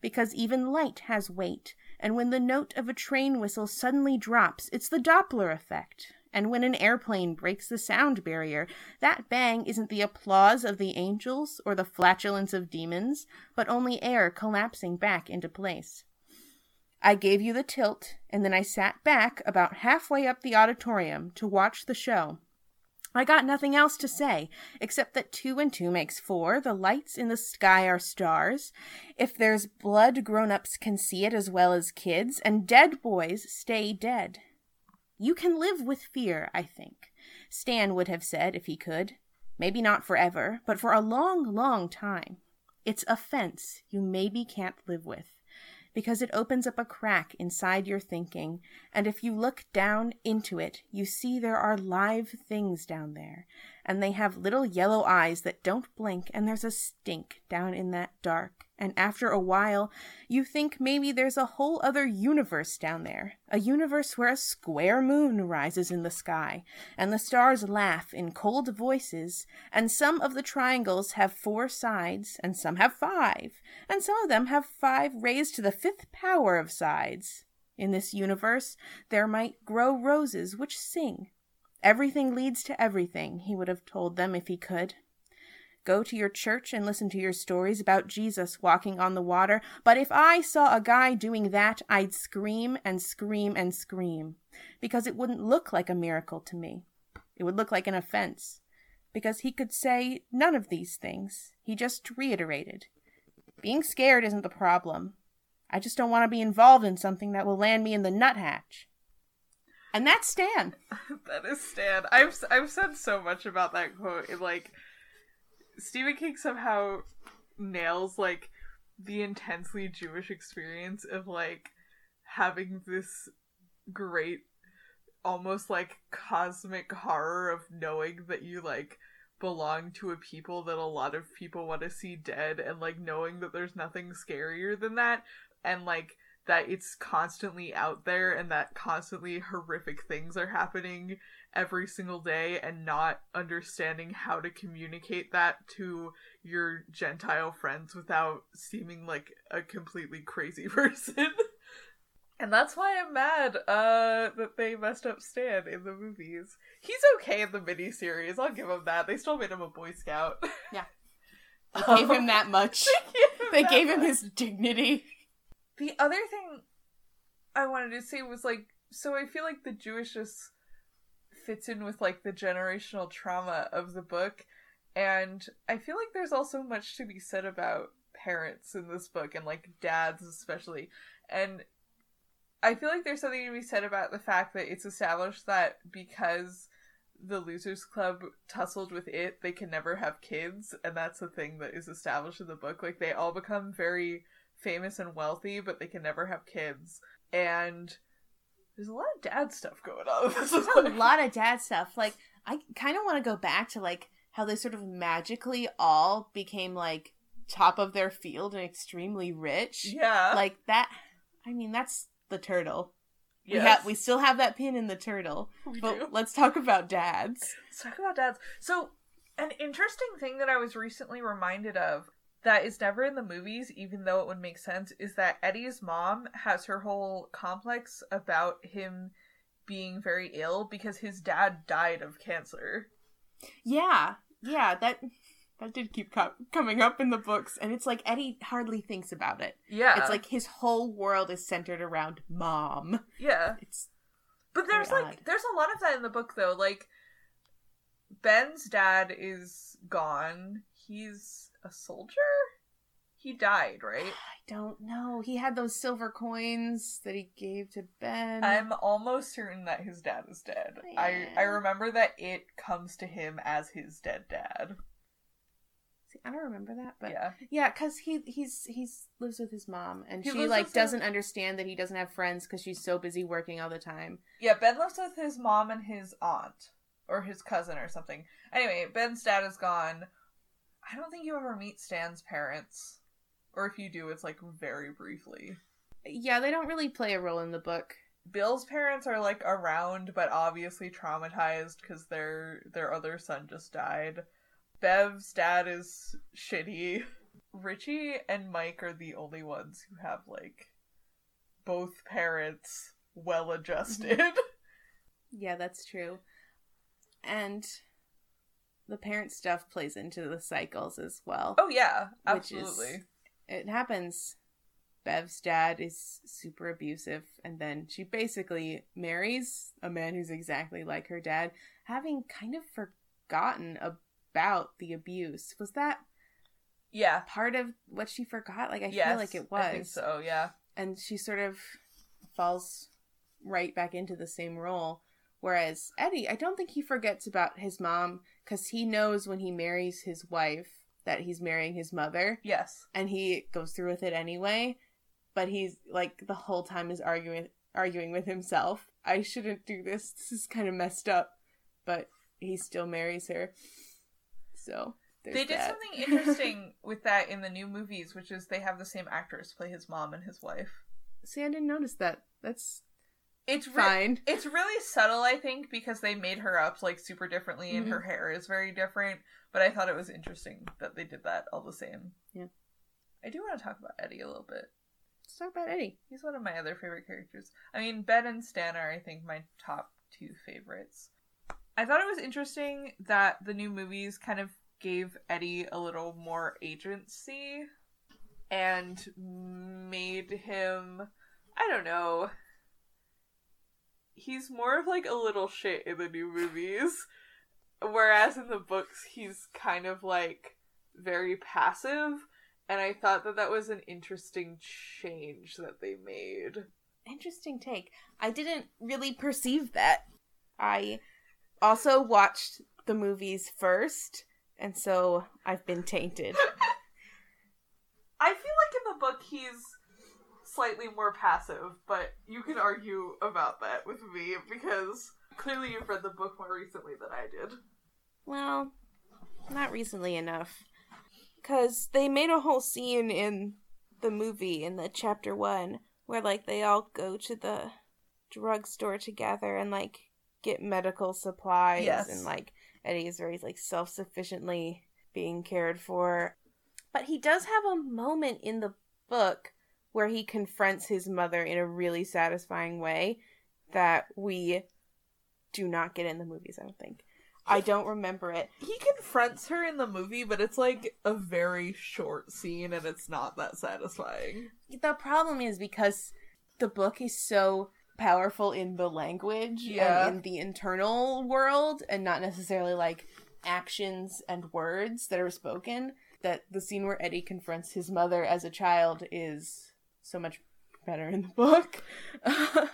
Because even light has weight, and when the note of a train whistle suddenly drops, it's the Doppler effect. And when an airplane breaks the sound barrier, that bang isn't the applause of the angels or the flatulence of demons, but only air collapsing back into place. I gave you the tilt, and then I sat back about halfway up the auditorium to watch the show. I got nothing else to say, except that two and two makes four, the lights in the sky are stars. If there's blood, grown ups can see it as well as kids, and dead boys stay dead. You can live with fear, I think. Stan would have said if he could. Maybe not forever, but for a long, long time. It's a fence you maybe can't live with because it opens up a crack inside your thinking, and if you look down into it, you see there are live things down there, and they have little yellow eyes that don't blink, and there's a stink down in that dark. And after a while, you think maybe there's a whole other universe down there, a universe where a square moon rises in the sky, and the stars laugh in cold voices, and some of the triangles have four sides, and some have five, and some of them have five raised to the fifth power of sides. In this universe, there might grow roses which sing. Everything leads to everything, he would have told them if he could. Go to your church and listen to your stories about Jesus walking on the water, but if I saw a guy doing that, I'd scream and scream and scream, because it wouldn't look like a miracle to me. It would look like an offense, because he could say none of these things. He just reiterated. Being scared isn't the problem. I just don't want to be involved in something that will land me in the nuthatch. And that's Stan. that is Stan. I've I've said so much about that quote. It, like Stephen King somehow nails like the intensely Jewish experience of like having this great almost like cosmic horror of knowing that you like belong to a people that a lot of people want to see dead and like knowing that there's nothing scarier than that and like that it's constantly out there and that constantly horrific things are happening every single day and not understanding how to communicate that to your gentile friends without seeming like a completely crazy person and that's why I'm mad uh, that they messed up Stan in the movies. He's okay in the miniseries. I'll give him that. They still made him a Boy Scout. Yeah. They gave him that much. they gave him his dignity. The other thing I wanted to say was like, so I feel like the Jewishness fits in with like the generational trauma of the book, and I feel like there's also much to be said about parents in this book and like dads especially. And I feel like there's something to be said about the fact that it's established that because the Losers Club tussled with it, they can never have kids, and that's a thing that is established in the book. Like they all become very famous and wealthy, but they can never have kids. And there's a lot of dad stuff going on. There's a lot of dad stuff. Like I kind of want to go back to like how they sort of magically all became like top of their field and extremely rich. Yeah. Like that I mean that's the turtle. Yes. We have we still have that pin in the turtle. We but do. let's talk about dads. Let's talk about dads. So an interesting thing that I was recently reminded of that is never in the movies, even though it would make sense, is that Eddie's mom has her whole complex about him being very ill because his dad died of cancer. Yeah, yeah, that that did keep co- coming up in the books, and it's like Eddie hardly thinks about it. Yeah, it's like his whole world is centered around mom. Yeah, it's. But there's like odd. there's a lot of that in the book though. Like Ben's dad is gone. He's a soldier. He died, right? I don't know. He had those silver coins that he gave to Ben. I'm almost certain that his dad is dead. Yeah. I I remember that it comes to him as his dead dad. See, I don't remember that, but yeah, yeah, because he he's he's lives with his mom, and he she like doesn't his... understand that he doesn't have friends because she's so busy working all the time. Yeah, Ben lives with his mom and his aunt, or his cousin, or something. Anyway, Ben's dad is gone. I don't think you ever meet Stan's parents, or if you do, it's like very briefly. Yeah, they don't really play a role in the book. Bill's parents are like around, but obviously traumatized because their their other son just died. Bev's dad is shitty. Richie and Mike are the only ones who have like both parents well adjusted. yeah, that's true. And the parent stuff plays into the cycles as well. Oh yeah, absolutely. Is, it happens. Bev's dad is super abusive, and then she basically marries a man who's exactly like her dad, having kind of forgotten about the abuse. Was that yeah part of what she forgot? Like I yes, feel like it was. I think so, yeah. And she sort of falls right back into the same role. Whereas Eddie, I don't think he forgets about his mom because he knows when he marries his wife that he's marrying his mother. Yes. And he goes through with it anyway. But he's like the whole time is arguing arguing with himself. I shouldn't do this. This is kind of messed up. But he still marries her. So they did that. something interesting with that in the new movies, which is they have the same actors play his mom and his wife. See, I didn't notice that. That's it's re- fine. It's really subtle, I think, because they made her up like super differently, and mm-hmm. her hair is very different. But I thought it was interesting that they did that all the same. Yeah, I do want to talk about Eddie a little bit. Let's talk about Eddie. He's one of my other favorite characters. I mean, Ben and Stan are, I think, my top two favorites. I thought it was interesting that the new movies kind of gave Eddie a little more agency and made him I don't know. He's more of like a little shit in the new movies. Whereas in the books he's kind of like very passive and I thought that that was an interesting change that they made. Interesting take. I didn't really perceive that. I also watched the movies first and so I've been tainted. I feel like in the book he's slightly more passive, but you can argue about that with me because clearly you've read the book more recently than I did. Well, not recently enough. Because they made a whole scene in the movie, in the chapter one, where, like, they all go to the drugstore together and, like, get medical supplies. Yes. And, like, Eddie is very, like, self sufficiently being cared for. But he does have a moment in the book where he confronts his mother in a really satisfying way that we do not get in the movies, I don't think. I don't remember it. He confronts her in the movie, but it's like a very short scene and it's not that satisfying. The problem is because the book is so powerful in the language Yeah. and in the internal world and not necessarily like actions and words that are spoken that the scene where Eddie confronts his mother as a child is so much better in the book.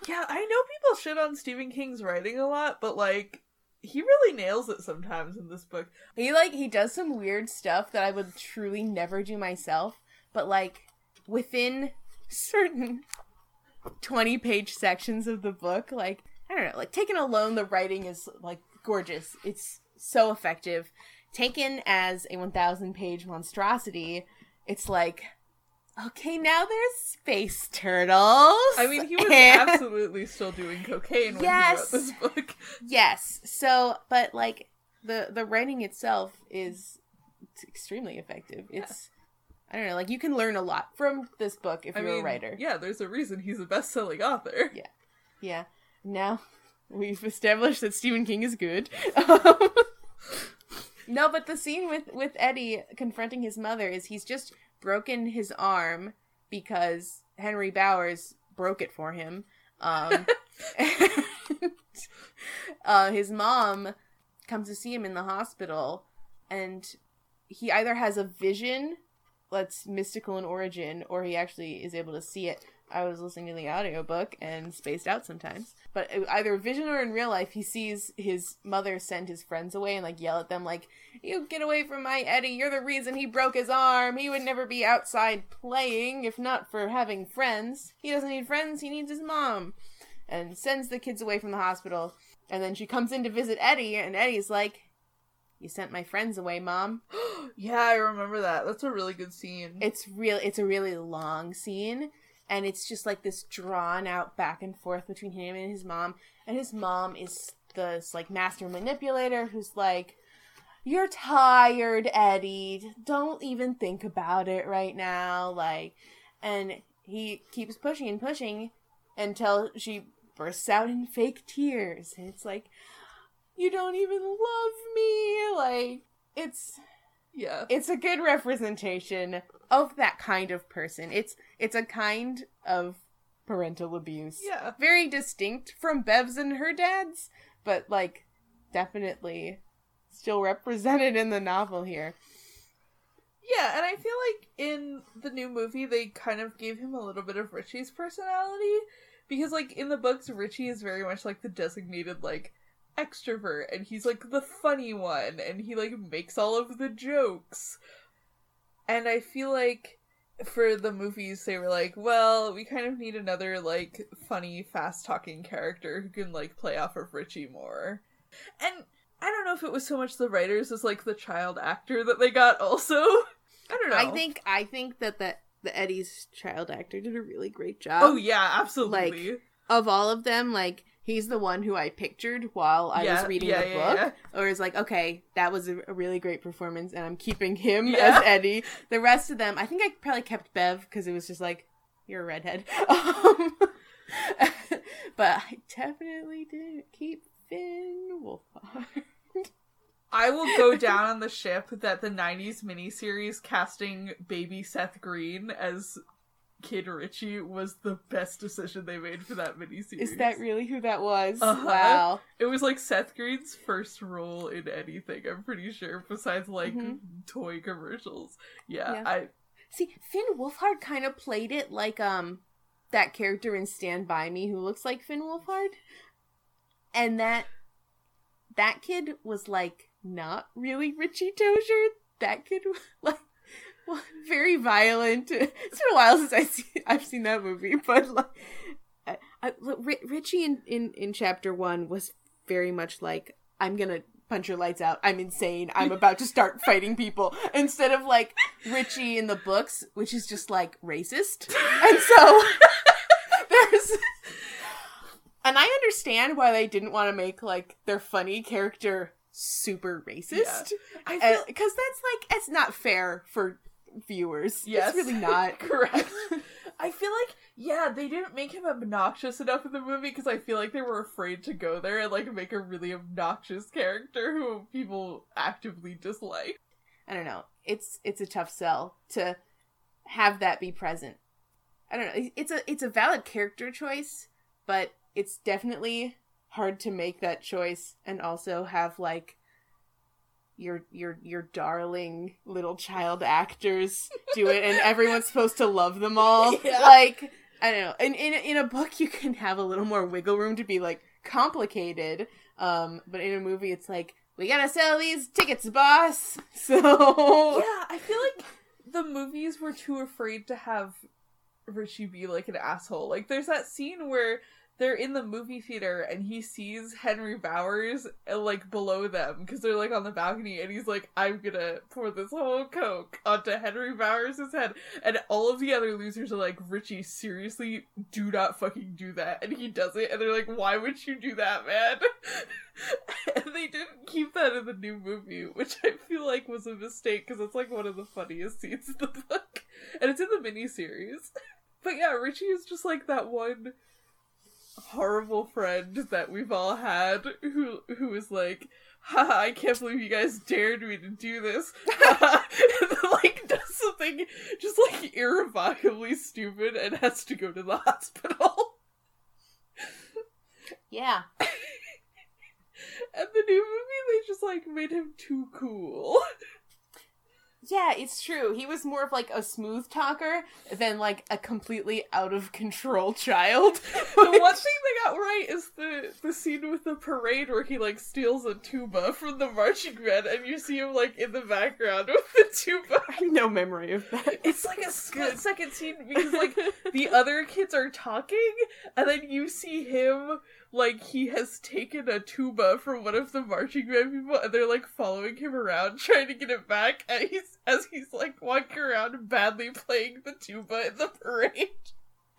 Yeah, I know people shit on Stephen King's writing a lot, but like he really nails it sometimes in this book. He like he does some weird stuff that I would truly never do myself, but like within certain 20 page sections of the book, like I don't know, like taken alone the writing is like gorgeous. It's so effective. Taken as a 1000 page monstrosity, it's like okay, now there's space turtles. I mean, he was and- absolutely still doing cocaine when Yes. he wrote this book. Yes. So, but like the the writing itself is it's extremely effective. It's I don't know, like you can learn a lot from this book if I you're mean, a writer. yeah, there's a reason he's a best-selling author. Yeah. Yeah. Now we've established that Stephen King is good. no, but the scene with with Eddie confronting his mother is he's just broken his arm because Henry Bowers broke it for him. Um, and, uh, his mom comes to see him in the hospital, and he either has a vision that's mystical in origin, or he actually is able to see it. I was listening to the audiobook and spaced out sometimes. But either vision or in real life, he sees his mother send his friends away and like yell at them, like, You get away from my Eddie, you're the reason he broke his arm. He would never be outside playing if not for having friends. He doesn't need friends, he needs his mom. And sends the kids away from the hospital. And then she comes in to visit Eddie, and Eddie's like, You sent my friends away, mom. yeah, I remember that. That's a really good scene. It's real it's a really long scene and it's just like this drawn out back and forth between him and his mom. And his mom is this like master manipulator who's like you're tired eddie. Don't even think about it right now. Like and he keeps pushing and pushing until she bursts out in fake tears. And it's like you don't even love me. Like it's yeah. it's a good representation of that kind of person. It's it's a kind of parental abuse. Yeah. Very distinct from Bev's and her dad's, but like definitely still represented in the novel here. Yeah, and I feel like in the new movie they kind of gave him a little bit of Richie's personality because like in the books Richie is very much like the designated like extrovert and he's like the funny one and he like makes all of the jokes. And I feel like for the movies they were like, well, we kind of need another like funny, fast-talking character who can like play off of Richie more. And I don't know if it was so much the writers as like the child actor that they got also. I don't know. I think I think that the the Eddie's child actor did a really great oh, job. Oh yeah, absolutely. Like Of all of them, like he's the one who I pictured while I Yeah, was reading yeah, the yeah, book. Or is like, okay, that was a, really great performance, and I'm keeping him as Eddie. The rest of them, I think I probably kept Bev because it was just like, you're a redhead. Um, but I definitely didn't keep Finn Wolfhard. I will go down on the ship that the '90s miniseries casting baby Seth Green as Kid Richie was the best decision they made for that miniseries. Is that really who that was? Uh-huh. Wow. It was like Seth Green's first role in anything. I'm pretty sure, besides like Mhm. toy commercials. Yeah, Yeah. I See, Finn Wolfhard kind of played it like um that character in Stand By Me who looks like Finn Wolfhard. And that that kid was like not really Richie Tozier. That could like well, very violent. It's been a while since I see I've seen that movie, but like, I, I, Richie in, in in chapter one was very much like I'm gonna punch your lights out. I'm insane. I'm about to start fighting people. Instead of like Richie in the books, which is just like racist. And so there's and I understand why they didn't want to make like their funny character super racist. Yeah. Because uh, that's like it's not fair for viewers. Yes. It's really not. Correct. I feel like yeah, they didn't make him obnoxious enough in the movie because I feel like they were afraid to go there and like make a really obnoxious character who people actively dislike. I don't know. It's it's a tough sell to have that be present. I don't know. It's a it's a valid character choice, but it's definitely hard to make that choice and also have like your your your darling little child actors do it and everyone's supposed to love them all. Yeah. like i don't know. In, in in a book you can have a little more wiggle room to be like complicated um but in a movie it's like we gotta sell these tickets boss. So yeah i feel like the movies were too afraid to have richie be like an asshole. Like there's that scene where they're in the movie theater and he sees Henry Bowers uh, like below them because they're like on the balcony and he's like, I'm gonna pour this whole coke onto Henry Bowers' head. And all of the other losers are like, Richie, seriously, do not fucking do that. And he does it and they're like, Why would you do that, man? and they didn't keep that in the new movie, which I feel like was a mistake because it's like one of the funniest scenes in the book. And it's in the miniseries. But yeah, Richie is just like that one horrible friend that we've all had who who was like Haha, I can't believe you guys dared me to do this. and then, like, does something just, like, irrevocably stupid and has to go to the hospital. Yeah. and the new movie, they just, like, made him too cool. Yeah, it's true. He was more of like a smooth talker than like a completely out of control child. the one thing they got right is the the scene with the parade where he like steals a tuba from the marching band and you see him like in the background with the tuba. I have no memory of that. It's like a split second scene because like the other kids are talking and then you see him like he has taken a tuba from one of the marching band people and they're like following him around trying to get it back and he's as he's like walking around badly playing the tuba in the parade.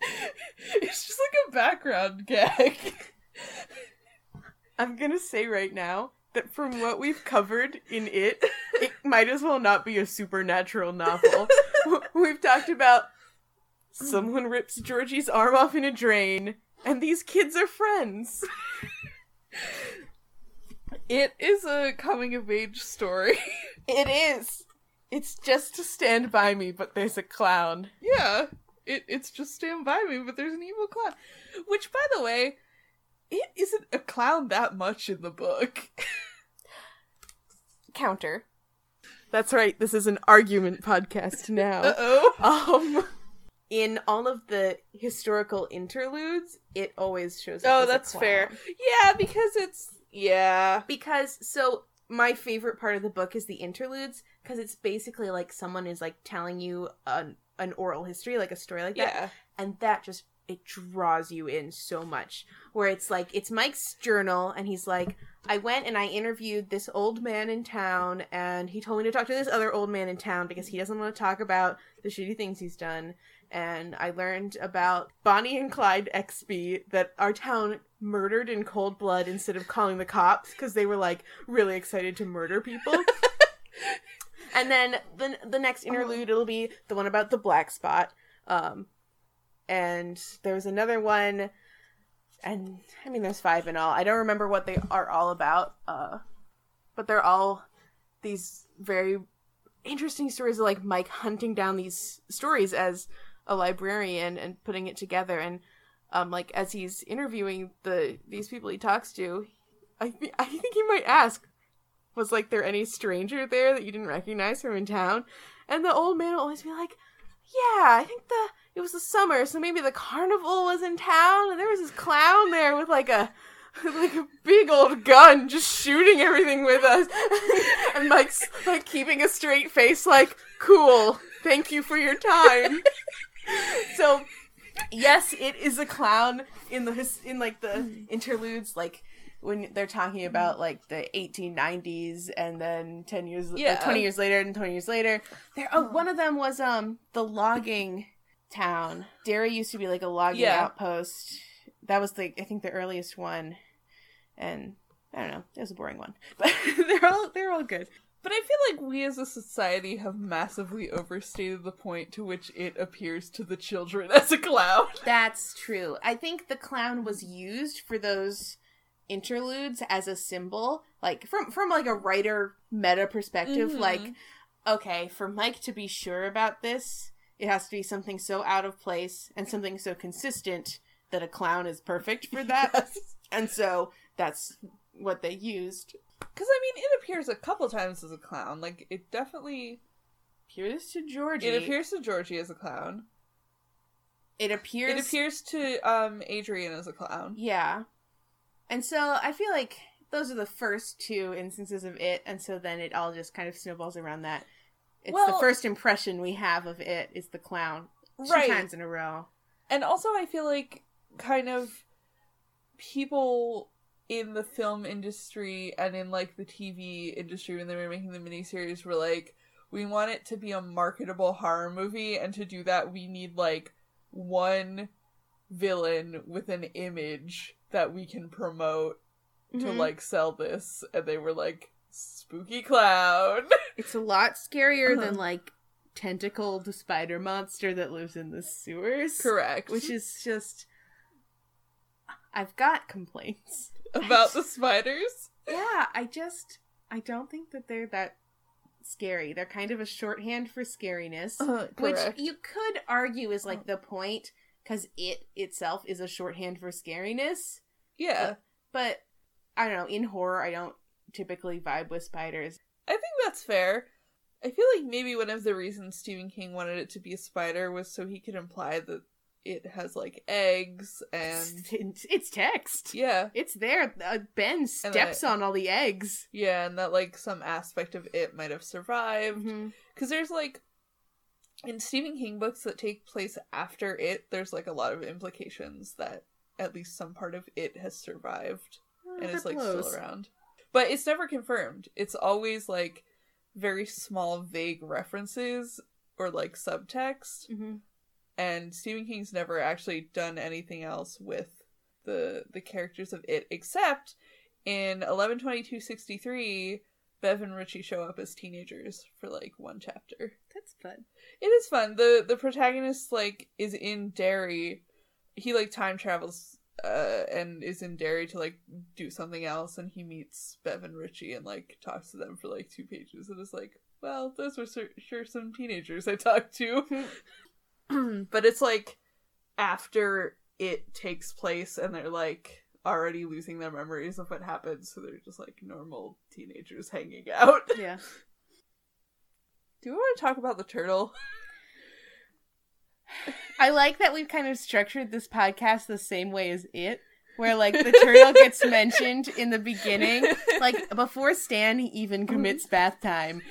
it's just like a background gag. I'm gonna say right now that from what we've covered in it, it might as well not be a supernatural novel. we've talked about someone rips Georgie's arm off in a drain and these kids are friends. it is a coming of age story. it is. It's just to stand by me, but there's a clown. Yeah. It, it's just stand by me, but there's an evil clown. Which, by the way, it isn't a clown that much in the book. Counter. That's right, this is an argument podcast now. Uh oh. Um in all of the historical interludes, it always shows up. Oh, that's fair. Yeah, because it's yeah. Because so my favorite part of the book is the interludes because it's basically like someone is like telling you an an oral history, like a story like that, yeah. and that just it draws you in so much. Where it's like it's Mike's journal, and he's like, I went and I interviewed this old man in town, and he told me to talk to this other old man in town because he doesn't want to talk about the shitty things he's done and I learned about Bonnie and Clyde XB that our town murdered in cold blood instead of calling the cops because they were like really excited to murder people. and then the the next interlude it'll be the one about the black spot. Um, and there was another one, and I mean there's five in all. I don't remember what they are all about. Uh, but they're all these very interesting stories of like Mike hunting down these stories as a librarian and putting it together and um like as he's interviewing the these people he talks to i th- i think he might ask was like there any stranger there that you didn't recognize from in town and the old man will always be like yeah i think the it was the summer so maybe the carnival was in town and there was this clown there with like a like a big old gun, just shooting everything with us. and Mike's like keeping a straight face, like, cool, thank you for your time. so, yes, it is a clown in the in like the interludes, like when they're talking about like the 1890s and then 10 years Yeah. uh, 20 years later and 20 years later. There oh one of them was um the logging town. Derry used to be like a logging Yeah. outpost. That was like i think the earliest one. And i don't know. It was a boring one. But they're all they're all good But I feel like we as a society have massively overstated the point to which it appears to the children as a clown. That's true. I think the clown was used for those interludes as a symbol, like from from like a writer meta perspective. Mhm. Like, okay, for Mike to be sure about this, it has to be something so out of place and something so consistent that a clown is perfect for that. And so that's what they used. Because I mean, it appears a couple times as a clown. Like it definitely, Appears to Georgie. it appears to Georgie as a clown. It appears. It appears to um Adrian as a clown. Yeah. And so I feel like those are the first two instances of it, and so then it all just kind of snowballs around that. It's the first impression we have of it is the clown. Two Right. times in a row. And also, I feel like kind of people in the film industry and in like the TV industry when they were making the miniseries we were like, we want it to be a marketable horror movie, and to do that, we need like one villain with an image that we can promote to Mhm. like sell this. And they were like, spooky clown. It's a lot scarier Uh-huh. than like tentacled spider monster that lives in the sewers. Correct. Which is just I've got complaints. about the spiders. Yeah, I just I don't think that they're that scary. They're kind of a shorthand for scariness. Uh, Which you could argue is like the point, because it itself is a shorthand for scariness. yeah. But I don't know. In horror, I don't typically vibe with spiders. I think that's fair. I feel like maybe one of the reasons Stephen King wanted it to be a spider was so he could imply that it has like eggs and It's, it's text. yeah, It's there. Uh, ben steps on all the eggs. yeah, and that like some aspect of it might have survived Mm-hmm. because there's like in Stephen King books that take place after it, there's like a lot of implications that at least some part of it has survived and is like still around. But it's never confirmed. It's always like very small, vague references or like subtext. hmm And Stephen King's never actually done anything else with the the characters of it, except in eleven twenty two sixty three, Bev and Richie show up as teenagers for like one chapter. That's fun. It is fun. the The protagonist like is in Derry. He like time travels uh and is in Derry to like do something else and he meets Bev and Richie and like talks to them for like two pages and is like, well, those were sur- sure some teenagers I talked to. but it's like after it takes place and they're like already losing their memories of what happened, so they're just like normal teenagers hanging out. Yeah. Do we want to talk about the turtle? I like that we've kind of structured this podcast the same way as it, where like the turtle gets mentioned in the beginning, like before Stan even commits bath time.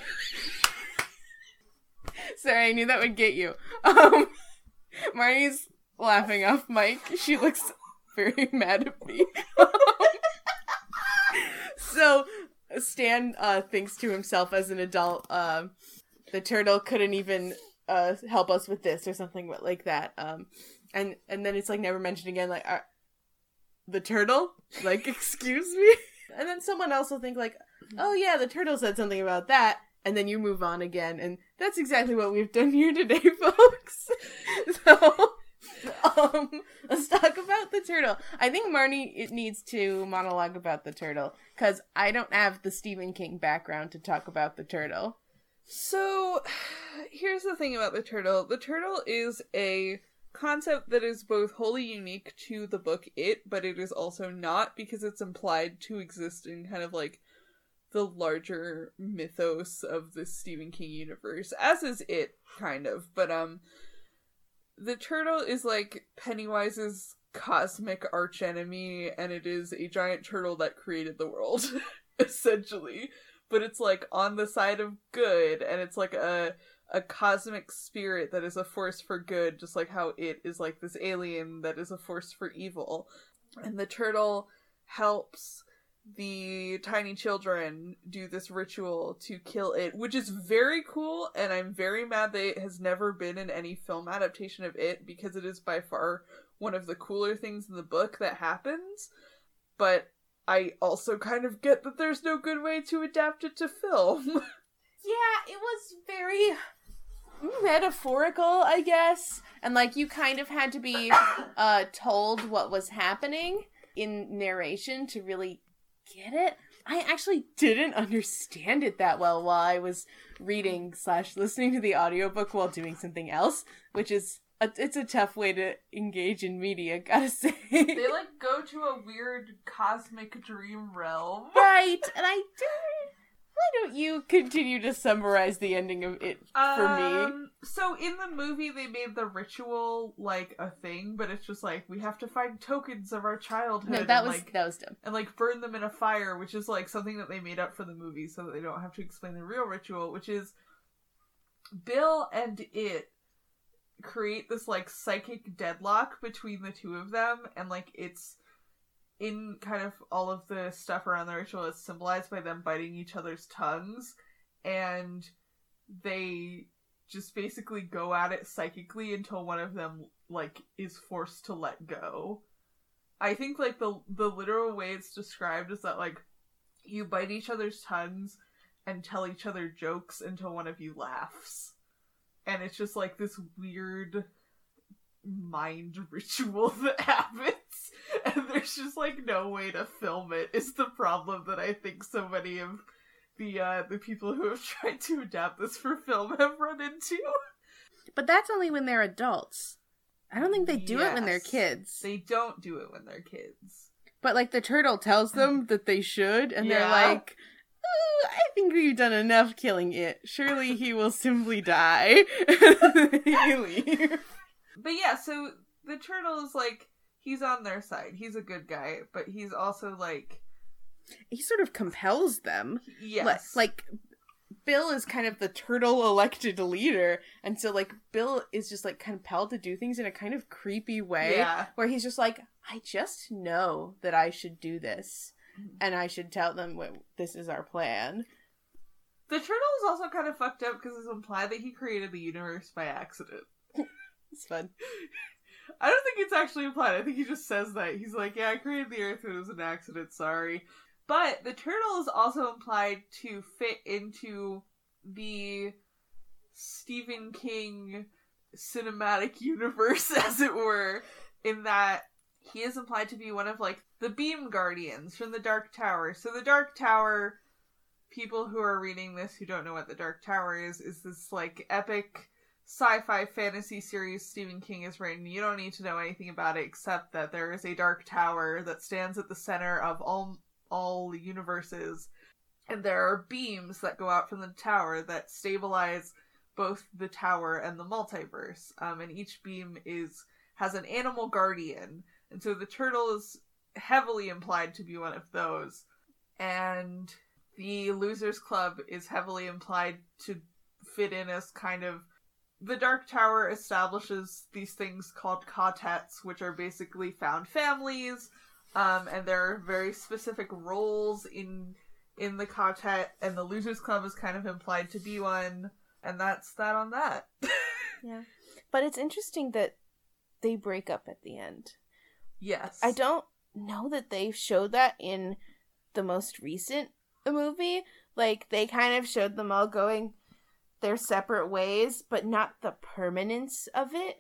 Sorry, I knew that would get you. Um, Marnie's laughing off Mike. She looks very mad at me. so Stan uh, thinks to himself as an adult, um, the turtle couldn't even uh, help us with this or something like that. Um, and and then it's like never mentioned again. Like uh, the turtle, like excuse me. And then someone else will think like, oh yeah, the turtle said something about that. And then you move on again, and that's exactly what we've done here today, folks. so, um, let's talk about the turtle. I think Marnie it needs to monologue about the turtle because I don't have the Stephen King background to talk about the turtle. So, here's the thing about the turtle. The turtle is a concept that is both wholly unique to the book It, but it is also not because it's implied to exist in kind of like the larger mythos of the Stephen King universe, as is It, kind of. But, um, the turtle is like Pennywise's cosmic archenemy and it is a giant turtle that created the world essentially but it's like on the side of good and it's like a a cosmic spirit that is a force for good just like how it is like this alien that is a force for evil and the turtle helps the tiny children do this ritual to kill it, which is very cool, and I'm very mad that it has never been in any film adaptation of it because it is by far one of the cooler things in the book that happens. But I also kind of get that there's no good way to adapt it to film. yeah, it was very metaphorical, I guess. And like you kind of had to be uh told what was happening in narration to really get it. I actually didn't understand it that well while I was reading slash listening to the audiobook while doing something else, which is a, it's a tough way to engage in media, gotta say. they like go to a weird cosmic dream realm. Right, and I didn't why don't you continue to summarize the ending of it for um, me? So in the movie they made the ritual like a thing, but it's just like we have to find tokens of our childhood. No, that and, was like, that was dumb. And like burn them in a fire, which is like something that they made up for the movie so that they don't have to explain the real ritual, which is Bill and it create this like psychic deadlock between the two of them and like it's in kind of all of the stuff around the ritual is symbolized by them biting each other's tongues and they just basically go at it psychically until one of them like is forced to let go. I think like the the literal way it's described is that like you bite each other's tongues and tell each other jokes until one of you laughs. And it's just like this weird mind ritual that happens and there's just like no way to film it is the problem that I think so many of the uh the people who have tried to adapt this for film have run into. But that's only when they're adults. I don't think they do yes, it when they're kids. They don't do it when they're kids. But like the turtle tells them that they should and yeah. they're like oh, I think we've done enough killing it. Surely he will simply die. but yeah, so the turtle is like he's on their side. He's a good guy, but he's also like he sort of compels them. Yes. Like, Bill is kind of the turtle elected leader, and so like Bill is just like compelled to do things in a kind of creepy way. Yeah. Where he's just like, I just know that I should do this, and I should tell them what this is our plan. The turtle is also kind of fucked up because it's implied that he created the universe by accident. it's fun. I don't think it's actually implied. I think he just says that. He's like, yeah, I created the Earth, it was an accident, sorry. But the turtle is also implied to fit into the Stephen King cinematic universe, as it were, in that he is implied to be one of like the beam guardians from the Dark Tower. So the Dark Tower, people who are reading this who don't know what the Dark Tower is, is this like epic sci-fi fantasy series Stephen King has written. You don't need to know anything about it except that there is a dark tower that stands at the center of all all universes, and there are beams that go out from the tower that stabilize both the tower and the multiverse. Um, and each beam is has an animal guardian, and so the turtle is heavily implied to be one of those, and the Losers Club is heavily implied to fit in as kind of the Dark Tower establishes these things called Ka-Tets, which are basically found families, um, and there are very specific roles in in the Ka-Tet, and the Losers Club is kind of implied to be one, and that's that on that. yeah, but it's interesting that they break up at the end. Yes, I don't know that they showed that in the most recent movie. Like they kind of showed them all going their separate ways, but not the permanence of it.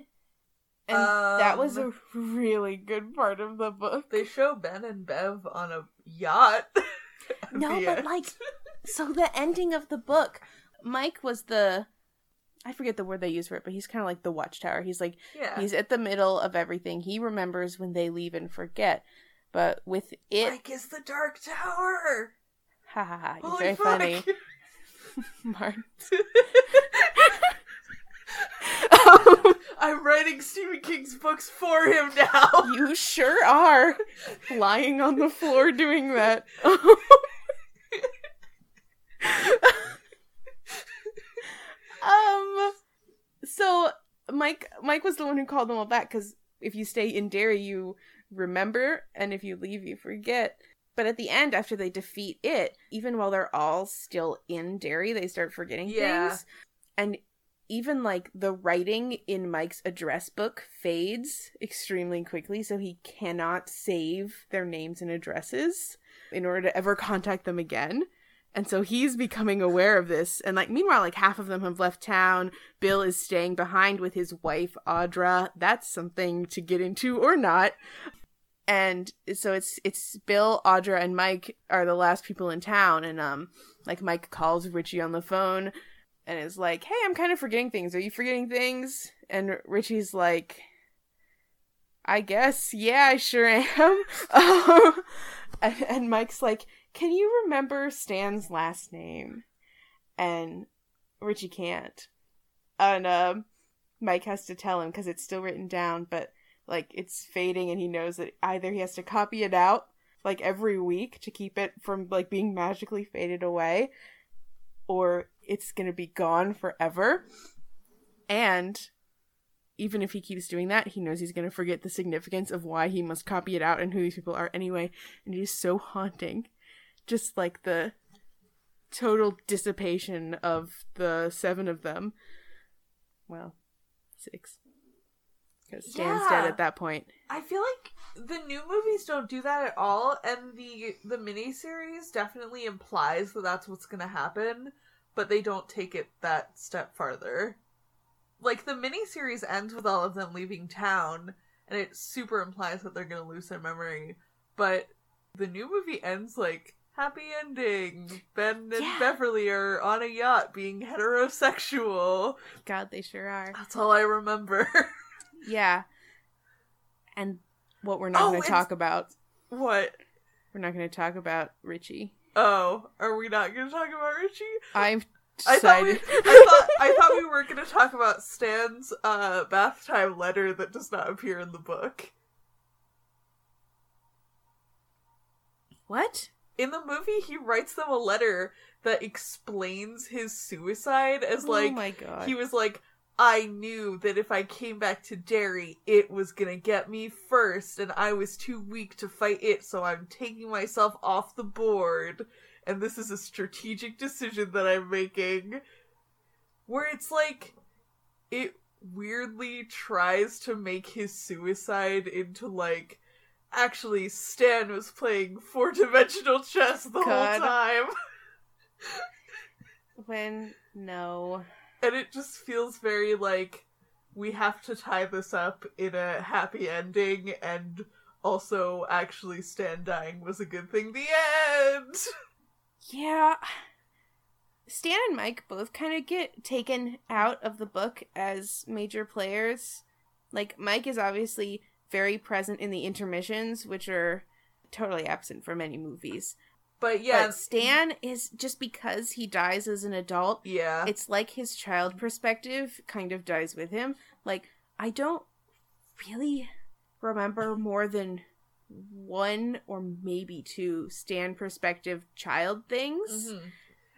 And um, that was a really good part of the book. They show Ben and Bev on a yacht. no, but end. like, so the ending of the book, Mike was the. I forget the word they use for it, but he's kind of like the watchtower. He's like, yeah. he's at the middle of everything. He remembers when they leave and forget. But with it. Mike is the Dark Tower! Ha ha ha. Very fuck. funny. Mart. um, I'm writing Stephen King's books for him now. You sure are lying on the floor doing that. um so Mike Mike was the one who called them all back cuz if you stay in Derry you remember and if you leave you forget. But at the end after they defeat it, even while they're all still in Derry, they start forgetting Yeah. things. And even like the writing in Mike's address book fades extremely quickly, so he cannot save their names and addresses in order to ever contact them again. And so he's becoming aware of this. And like meanwhile, like half of them have left town. Bill is staying behind with his wife, Audra. That's something to get into or not. And so it's it's Bill, Audra, and Mike are the last people in town. And um like Mike calls Richie on the phone and is like, Hey, I'm kind of forgetting things. Are you forgetting things? And Richie's like I guess, yeah, I sure am. Um, and, and Mike's like, Can you remember Stan's last name? And Richie can't. And um, Mike has to tell him because it's still written down, but like it's fading, and he knows that either he has to copy it out like every week to keep it from like being magically faded away, or it's gonna be gone forever. And even if he keeps doing that, he knows he's going to forget the significance of why he must copy it out and who these people are anyway. And it is so haunting. Just like the total dissipation of the seven of them. Well, six. Because Stan's dead Yeah. at that point. I feel like the new movies don't do that at all, and the the miniseries definitely implies that that's what's gonna happen, but they don't take it that step farther. Like the miniseries ends with all of them leaving town, and it super implies that they're gonna lose their memory, but the new movie ends like happy ending. Ben and Yeah. Beverly are on a yacht being heterosexual. God, they sure are. That's all I remember. Yeah. And what we're not Oh, going to talk about, what? we're not going to talk about Richie. Oh, are we not going to talk about Richie? I've I thought we. I thought I thought we were going to talk about Stan's uh, bath time letter that does not appear in the book. what? In the movie, he writes them a letter that explains his suicide as oh like my god. he was like, I knew that if I came back to Derry, it was gonna get me first, and I was too weak to fight it, so I'm taking myself off the board. And this is a strategic decision that I'm making. Where it's like, it weirdly tries to make his suicide into like, actually, Stan was playing four dimensional chess the God. whole time. when no. And it just feels very like we have to tie this up in a happy ending and also actually Stan dying was a good thing the end Yeah. Stan and Mike both kind of get taken out of the book as major players. Like, Mike is obviously very present in the intermissions, which are totally absent from any movies. But yeah But Stan is just because he dies as an adult, yeah it's like his child perspective kind of dies with him. Like, I don't really remember more than one or maybe two Stan perspective child things. Mhm.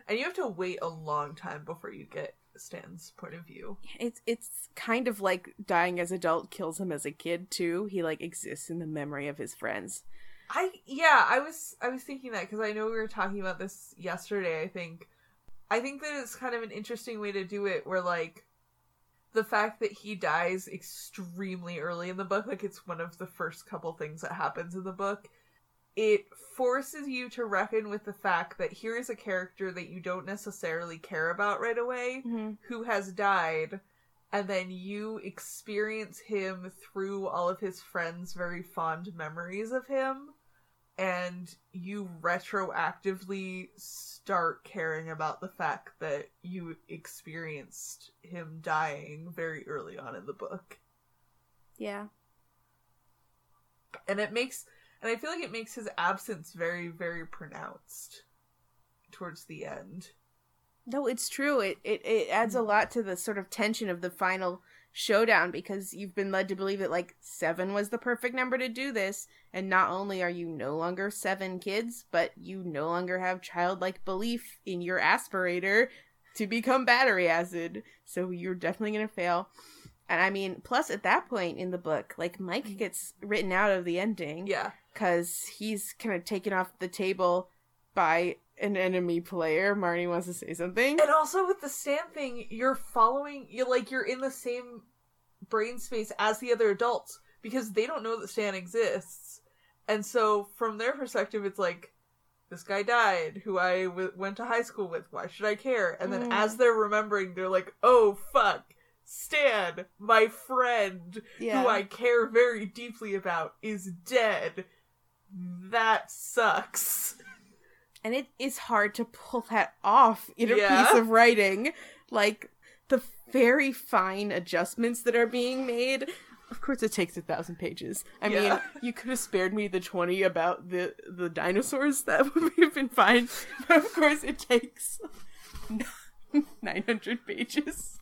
and you have to wait a long time before you get Stan's point of view It's it's kind of like dying as adult kills him as a kid too. He like exists in the memory of his friends. I yeah, I was I was thinking that because I know we were talking about this yesterday. I think I think that it's kind of an interesting way to do it, where like the fact that he dies extremely early in the book, like it's one of the first couple things that happens in the book. It forces you to reckon with the fact that here is a character that you don't necessarily care about right away, mm-hmm. who has died, and then you experience him through all of his friends' very fond memories of him, and you retroactively start caring about the fact that you experienced him dying very early on in the book. Yeah. And it makes and I feel like it makes his absence very, very pronounced towards the end. No, it's true. It, it it adds a lot to the sort of tension of the final showdown because you've been led to believe that like seven was the perfect number to do this. And not only are you no longer seven kids, but you no longer have childlike belief in your aspirator to become battery acid. So you're definitely going to fail. And I mean, plus at that point in the book, like Mike mm-hmm. gets written out of the ending Yeah. because he's kind of taken off the table by an enemy player. Marnie wants to say something. And also with the Stan thing, you're following you like you're in the same brain space as the other adults because they don't know that Stan exists. And so from their perspective it's like this guy died who I w- went to high school with. Why should I care? And then Mm. as they're remembering they're like, "Oh fuck. Stan, my friend who I care very deeply about is dead." That sucks. And it is hard to pull that off in a Yeah. piece of writing. Like the very fine adjustments that are being made. Of course, it takes a thousand pages. I Yeah. mean, you could have spared me the twenty about the the dinosaurs. That would have been fine. But of course, it takes nine hundred pages.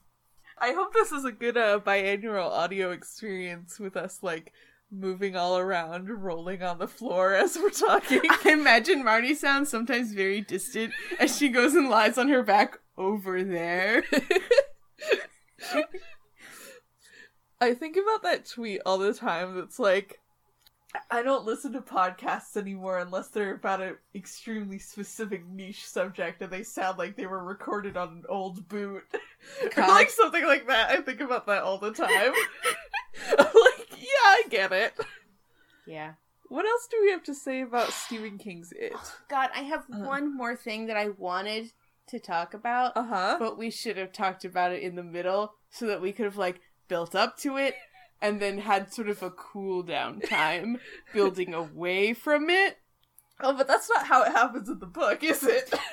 I hope this is a good uh, biannual audio experience with us like moving all around, rolling on the floor as we're talking. I imagine Marnie sounds sometimes very distant as she goes and lies on her back over there. I think about that tweet all the time that's like I don't listen to podcasts anymore unless they're about an extremely specific niche subject and they sound like they were recorded on an old boot. like something like that. I think about that all the time. Like, I get it. yeah. What else do we have to say about Stephen King's It? God, I have Uh. one more thing that I wanted to talk about, Uh huh. but we should have talked about it in the middle so that we could have like built up to it and then had sort of a cool down time building away from it. Oh, but that's not how it happens in the book, is it?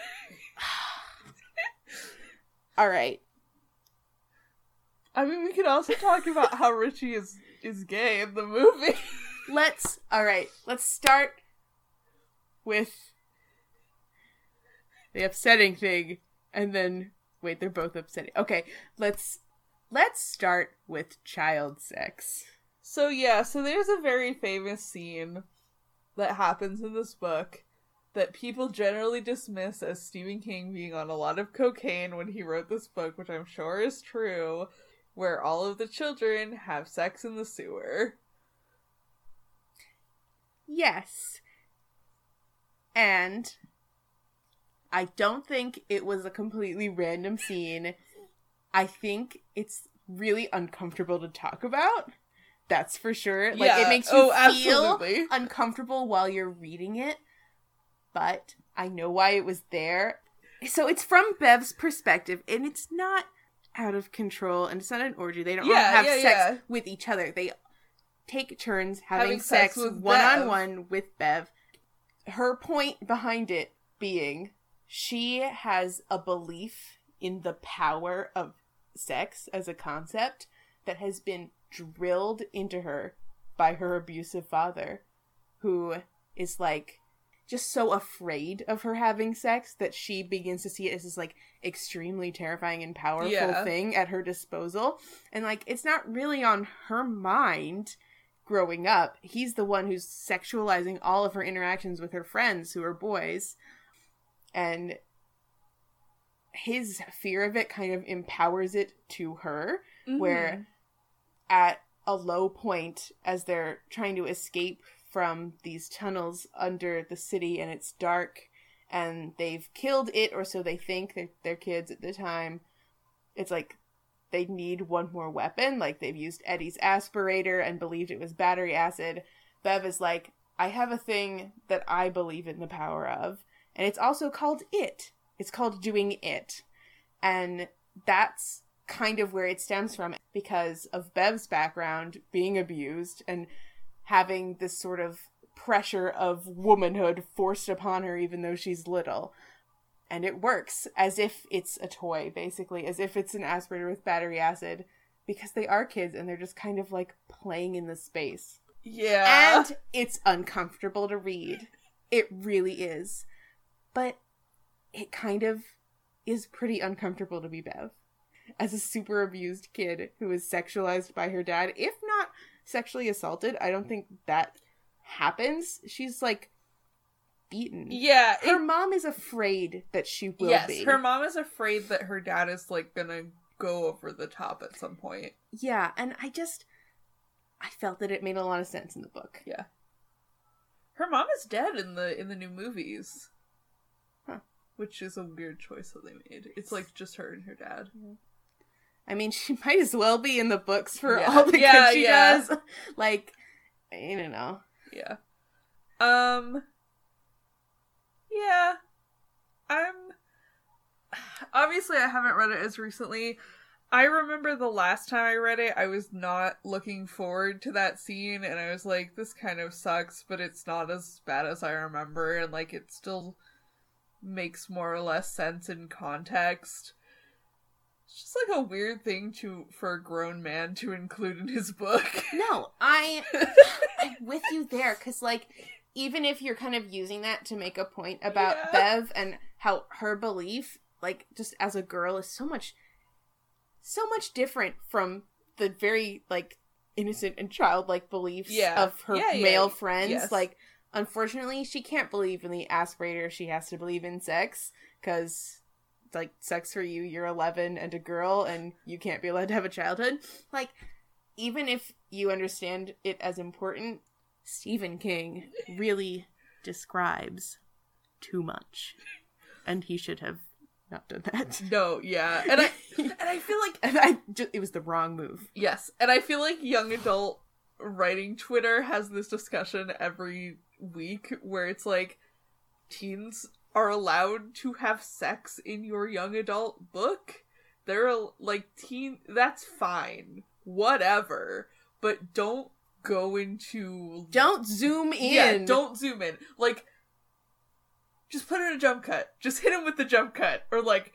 All right. I mean, we could also talk about how Richie is is gay in the movie. Let's all right. Let's start with the upsetting thing and then wait, they're both upsetting. Okay, let's let's start with child sex. So yeah, so there's a very famous scene that happens in this book that people generally dismiss as Stephen King being on a lot of cocaine when he wrote this book, which I'm sure is true, where all of the children have sex in the sewer. Yes. And I don't think it was a completely random scene. I think it's really uncomfortable to talk about. That's for sure. Like Yeah. it makes you Oh, feel absolutely. uncomfortable while you're reading it. But I know why it was there. So it's from Bev's perspective, and it's not out of control, and it's not an orgy. They don't Yeah, have yeah, sex yeah. with each other. They take turns having, Having sex, sex one on one with Bev. Her point behind it being she has a belief in the power of sex as a concept that has been drilled into her by her abusive father, who is like just so afraid of her having sex that she begins to see it as this like extremely terrifying and powerful Yeah. thing at her disposal. And like it's not really on her mind growing up. He's the one who's sexualizing all of her interactions with her friends who are boys. And his fear of it kind of empowers it to her where mm-hmm. at a low point as they're trying to escape from these tunnels under the city and it's dark and they've killed it or so they think they're, kids at the time. It's like they need one more weapon like they've used eddie's aspirator and believed it was battery acid. Bev is like i have a thing that i believe in the power of and it's also called it. It's called doing it. And that's kind of where it stems from because of Bev's background being abused and having this sort of pressure of womanhood forced upon her even though she's little. And it works as if it's a toy, basically, as if it's an aspirator with battery acid because they are kids and they're just kind of like playing in the space. Yeah. And it's uncomfortable to read. It really is. But it kind of is pretty uncomfortable to be Bev. as a super abused kid who is sexualized by her dad, if not sexually assaulted. I don't think that happens. She's like beaten. Yeah, Her it- mom is afraid that she will yes, be. her mom is afraid that her dad is like gonna go over the top at some point. Yeah, and I just I felt that it made a lot of sense in the book. Yeah. Her mom is dead in the in the new movies. Huh. Which is a weird choice that they made. It's like just her and her dad. I mean, she might as well be in the books for Yeah. all the Yeah, good she yeah. does. Like, I don't know. Yeah. Um Yeah. I'm obviously I haven't read it as recently. I remember the last time I read it, I was not looking forward to that scene and I was like this kind of sucks, but it's not as bad as I remember and like it still makes more or less sense in context. It's just like a weird thing to for a grown man to include in his book. No, I I'm with you there because like even if you're kind of using that to make a point about Yeah. Bev and how her belief, like just as a girl, is so much so much different from the very like innocent and childlike beliefs Yeah. of her yeah, male friends. yes. Like unfortunately she can't believe in the aspirator, she has to believe in sex because like sex for you, you're 11 and a girl and you can't be allowed to have a childhood. Like even if you understand it as important, Stephen King really describes too much. And he should have not done that. no, yeah. And I and I feel like and I ju- it was the wrong move. Yes, and I feel like young adult writing Twitter has this discussion every week where it's like teens are allowed to have sex in your young adult book. They're like teen that's fine. Whatever. But don't go into Don't zoom in. Yeah, don't zoom in. Like just put in a jump cut. Just hit him with the jump cut or like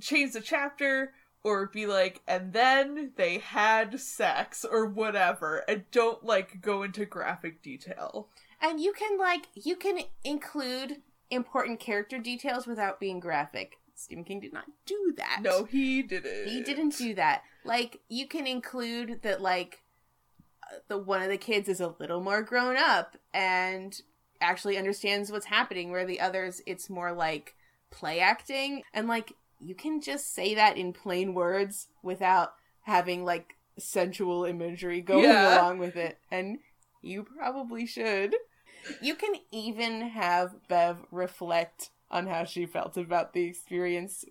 change the chapter or be like and then they had sex or whatever and don't like go into graphic detail. And you can like you can include important character details without being graphic. Stephen King did not do that. No, he didn't. He didn't do that. Like you can include that like the one of the kids is a little more grown up and actually understands what's happening where the others it's more like play acting and like you can just say that in plain words without having like sensual imagery going Yeah. along with it and you probably should. You can even have Bev reflect on how she felt about the experience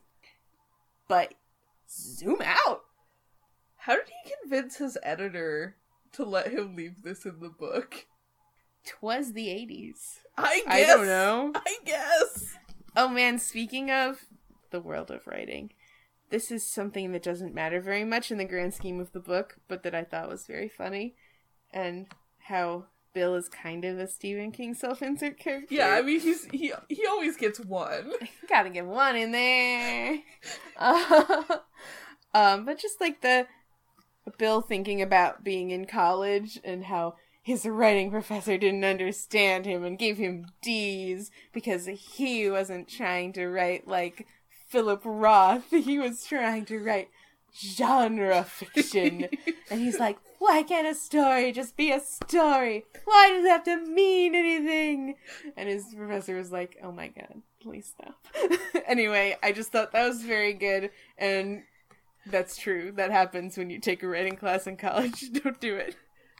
but zoom out. How did he convince his editor to let him leave this in the book? Twas the 80s. I guess. I don't know. I guess. Oh man, speaking of the world of writing, this is something that doesn't matter very much in the grand scheme of the book, but that I thought was very funny. And how Bill is kind of a Stephen King self insert character. Yeah, I mean he's he he always gets one. gotta get one in there. Uh, um, but just like the Bill thinking about being in college and how his writing professor didn't understand him and gave him D's because he wasn't trying to write like Philip Roth. He was trying to write genre fiction. and he's like, why can't a story just be a story? Why does it have to mean anything? And his professor was like, oh my god, please stop. anyway, I just thought that was very good. And that's true. That happens when you take a writing class in college. Don't do it.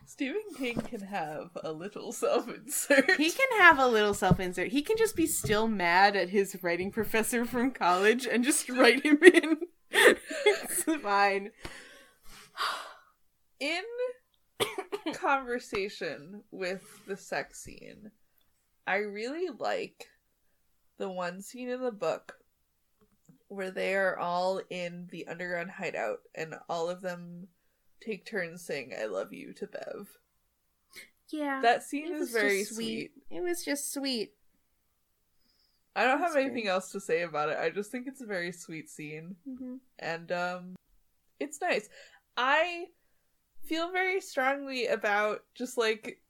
Stephen King can have a little self-insert. He can have a little self insert. He can just be still mad at his writing professor from college and just write him in. it's fine. In conversation with the sex scene, I really like the one scene in the book where they are all in the underground hideout and all of them take turns saying I love you to Bev. Yeah. That scene is very just sweet. It was just sweet. I don't have anything else to say about it. I just think it's a very sweet scene. Mm-hmm. and um it's nice i feel very strongly about just like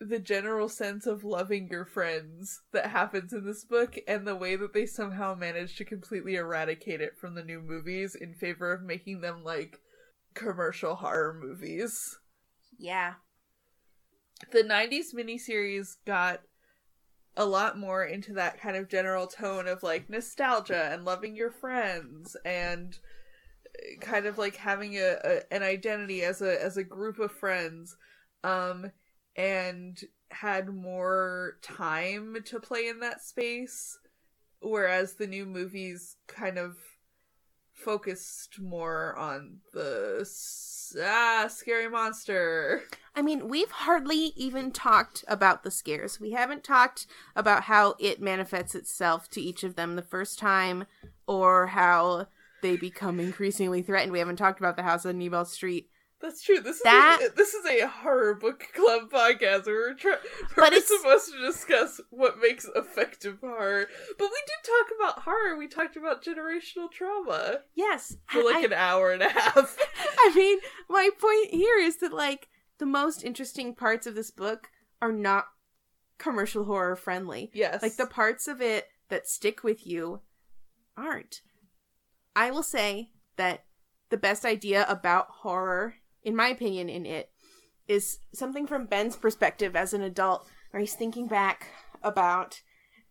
the general sense of loving your friends that happens in this book and the way that they somehow managed to completely eradicate it from the new movies in favor of making them like commercial horror movies. Yeah. The 90s miniseries got a lot more into that kind of general tone of like nostalgia and loving your friends and kind of like having a, a an identity as a as a group of friends um and had more time to play in that space whereas the new movies kind of focused more on the ah scary monster I mean, we've hardly even talked about the scares. We haven't talked about how it manifests itself to each of them the first time or how they become increasingly threatened. We haven't talked about the house on Neibolt Street. That's true. This is That- a, this is a horror book club podcast we're, we're it's- supposed to discuss what makes effective horror. But we did talk about horror. We talked about generational trauma Yes. for like I, an hour and a half. I mean, my point here is that, like, the most interesting parts of this book are not commercial horror friendly. yes, Like, the parts of it that stick with you aren't. I will say that the best idea about horror, in my opinion, in it, is something from Ben's perspective as an adult, where he's thinking back about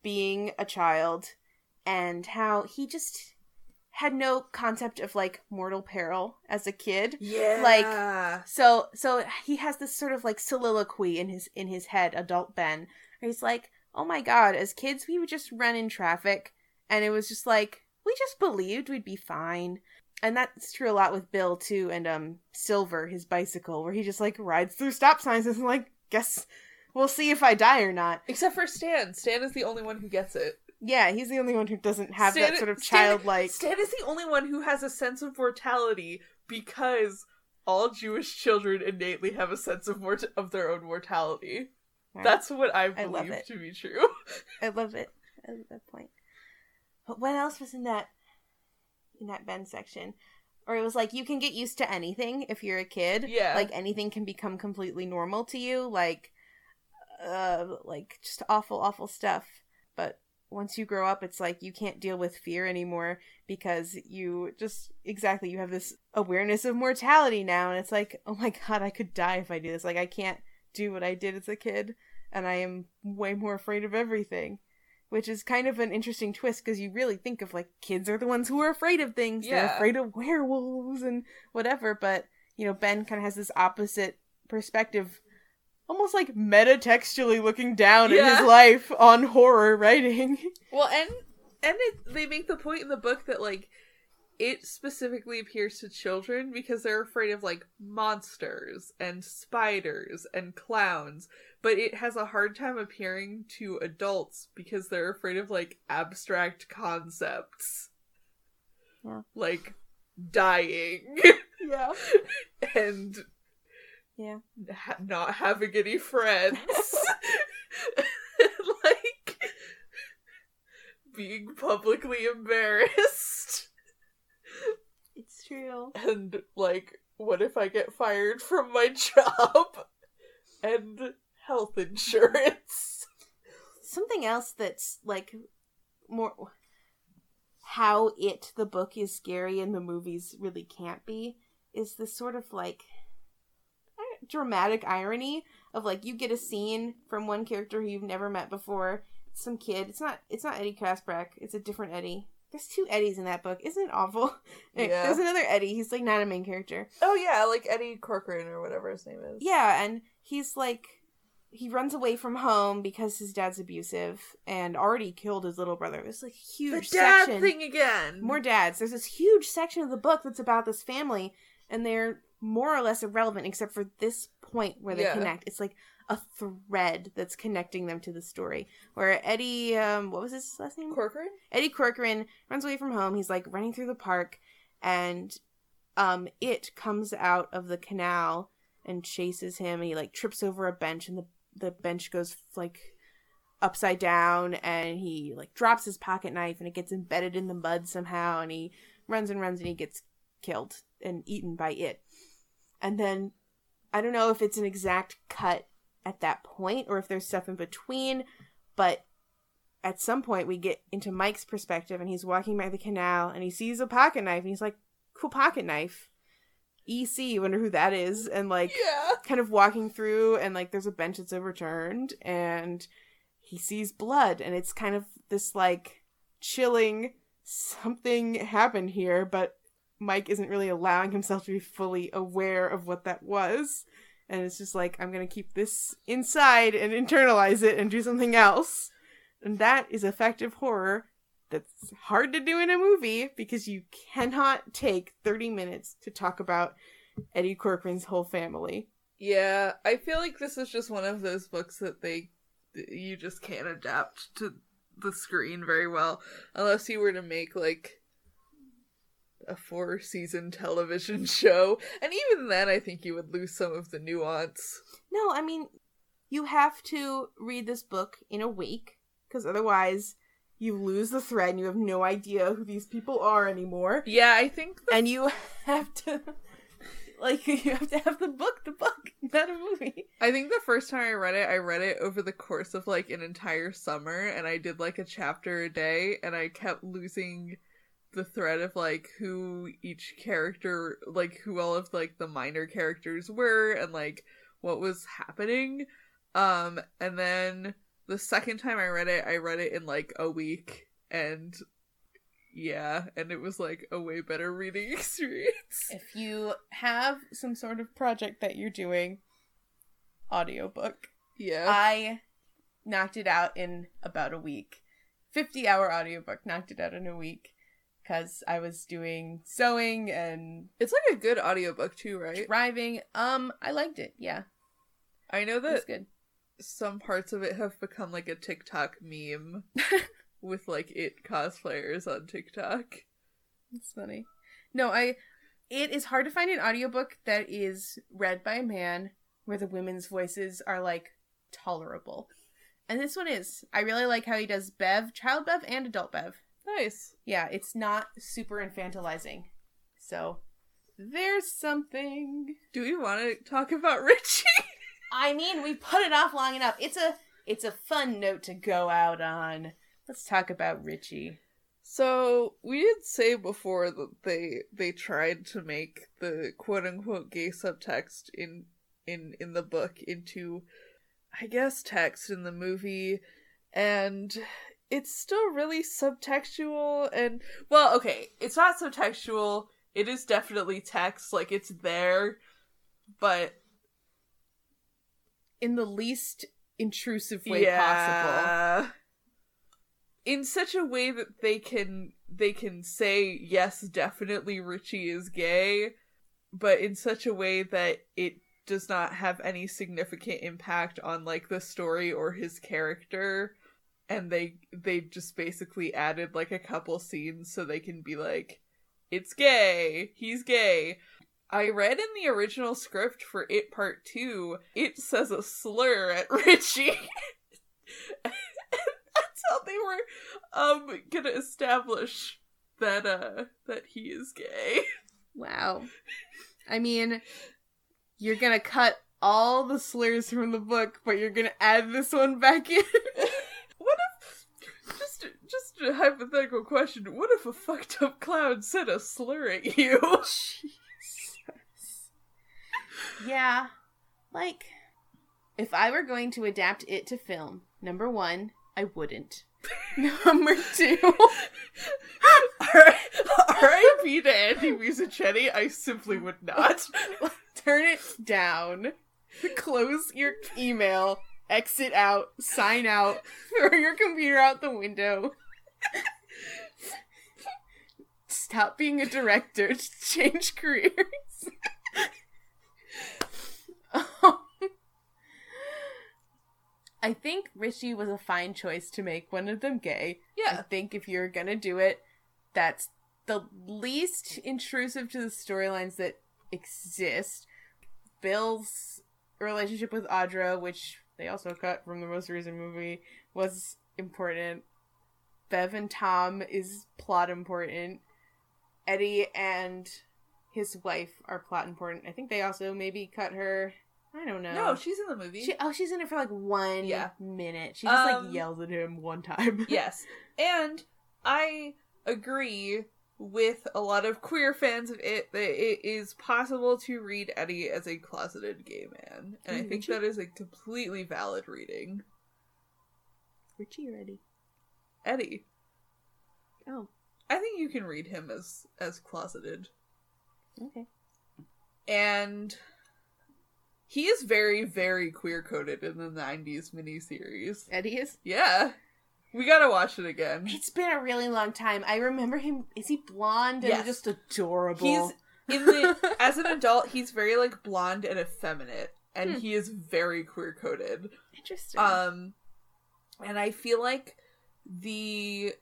being a child and how he just had no concept of like mortal peril as a kid. yeah, like- So so he has this sort of like soliloquy in his in his head, adult Ben, where he's like, "Oh my god, as kids we would just run in traffic and it was just like we just believed we'd be fine." And that's true a lot with Bill too and um Silver, his bicycle, where he just like rides through stop signs and like, "Guess we'll see if I die or not." except for Stan. Stan is the only one who gets it. Yeah, he's the only one who doesn't have Stan- that sort of childlike Stan is the only one who has a sense of mortality because all Jewish children innately have a sense of mort- of their own mortality. Right. That's what I I believe it. to be true. I love it. I love that point. But what else was in that in that Ben section? Or it was like you can get used to anything if you're a kid. Yeah. Like anything can become completely normal to you. Like uh like just awful, awful stuff. But once you grow up it's like you can't deal with fear anymore because you just exactly you have this awareness of mortality now and it's like, oh my god, I could die if I do this. Like I can't do what I did as a kid and I am way more afraid of everything. Which is kind of an interesting twist because you really think of like kids are the ones who are afraid of things. They're Yeah. afraid of werewolves and whatever. But, you know, Ben kind of has this opposite perspective, almost like metatextually looking down at Yeah. his life on horror writing. Well, and and it, they make the point in the book that like it specifically appears to children because they're afraid of like monsters and spiders and clowns, but it has a hard time appearing to adults because they're afraid of like abstract concepts. Yeah. Like dying yeah. and Yeah. ha- not having any friends. like being publicly embarrassed. It's true. And like, what if I get fired from my job? And health insurance. Something else that's like more how it the book is scary and the movies really can't be is this sort of like dramatic irony of like you get a scene from one character who you've never met before. Some kid. It's not it's not eddie Kaspbrak, it's a different eddie. There's two eddies in that book. Isn't it awful? Yeah. there's another eddie. He's like not a main character. Oh yeah, like Eddie Corcoran or whatever his name is. yeah, and he's like he runs away from home because his dad's abusive and already killed his little brother. There's like The huge dad section. thing again. More dads. There's this huge section of the book that's about this family, and they're more or less irrelevant except for this point where they Yeah. connect. It's like a thread that's connecting them to the story. Where Eddie, um, what was his last name? Corcoran? Eddie Corcoran runs away from home. He's like running through the park, and um, it comes out of the canal and chases him. And he like trips over a bench, and the the bench goes like upside down, and he like drops his pocket knife, and it gets embedded in the mud somehow, and he runs and runs, and he gets killed and eaten by it. And then I don't know if it's an exact cut at that point or if there's stuff in between. But at some point, we get into Mike's perspective, and he's walking by the canal, and he sees a pocket knife, and he's like, "Cool pocket knife." EC, wonder who that is, and like Yeah. kind of walking through, and like there's a bench that's overturned, and he sees blood, and it's kind of this like chilling something happened here, but Mike isn't really allowing himself to be fully aware of what that was. And it's just like, I'm to keep this inside and internalize it and do something else. And that is effective horror that's hard to do in a movie because you cannot take 30 minutes to talk about Eddie Corcoran's whole family. Yeah, I feel like this is just one of those books that they you just can't adapt to the screen very well unless you were to make like a four season television show. And even then I think you would lose some of the nuance. No, I mean, you have to read this book in a week because otherwise you lose the thread and you have no idea who these people are anymore. Yeah, I think the And you have to, like, you have to have the book, the book, not a movie. I think the first time I read it, I read it over the course of like an entire summer and I did like a chapter a day and I kept losing the thread of like who each character like who all of like the minor characters were and like what was happening. Um and then the second time I read it, I read it in like a week and yeah, and it was like a way better reading experience. If you have some sort of project that you're doing, audiobook. Yeah. I knocked it out in about a week. 50 hour audiobook, knocked it out in a week because I was doing sewing and it's like a good audiobook too, right? driving. Um, I liked it. Yeah, I know that good. Some parts of it have become like a TikTok meme with like it cosplayers on TikTok. It's funny. No, I. It is hard to find an audiobook that is read by a man where the women's voices are like tolerable. And this one is. I really like how he does Bev, child Bev, and adult Bev. Nice. Yeah, it's not super infantilizing. So, there's something. Do we want to talk about Richie? I mean, we put it off long enough. It's a it's a fun note to go out on. Let's talk about Richie. so we did say before that they they tried to make the quote unquote gay subtext in in in the book into I guess text in the movie and it's still really subtextual and well okay it's not subtextual it is definitely text like it's there but In the least intrusive way possible. In such a way that they can they can say yes, definitely Richie is gay, but in such a way that it does not have any significant impact on like the story or his character. And they they just basically added like a couple scenes so they can be like it's gay. He's gay i read in the original script for it part 2 it says a slur at richie and that's how they were um gonna establish that uh that he is gay Wow. I mean, you're gonna cut all the slurs from the book, but you're gonna add this one back in. What if just just a hypothetical question? What if a fucked up clown said a slur at you? Yeah. Like, if I were going to adapt it to film, number one, I wouldn't. number two, R.I.P. to Andy Muschietti. I simply would not. turn it down. Close your email, exit out, sign out, throw your computer out the window. Stop being a director, change careers. Um, I think Richie was a fine choice to make one of them gay. Yeah. I think if you're gonna do it, that's the least intrusive to the storylines that exist. Bill's relationship with Audra, which they also cut from the most recent movie, was important. Bev and Tom is plot important. Eddie and his wife are plot important. I think they also maybe cut her I don't know. No, she's in the movie. She, oh, she's in it for like one Yeah. minute. She just Um, like yells at him one time. yes. And I agree with a lot of queer fans of it that it is possible to read Eddie as a closeted gay man. And I Mm, think you? that is a completely valid reading. Richie already. Eddie. Oh, I think you can read him as as closeted. okay. And he is very, very queer coded in the nineties miniseries. Eddie is. Yeah. We gotta watch it again. It's been a really long time. I remember him. Is he blonde and Yes. just adorable? He's in the as an adult, he's very like blonde and effeminate, and Hmm. he is very queer coded. interesting. Um, and I feel like the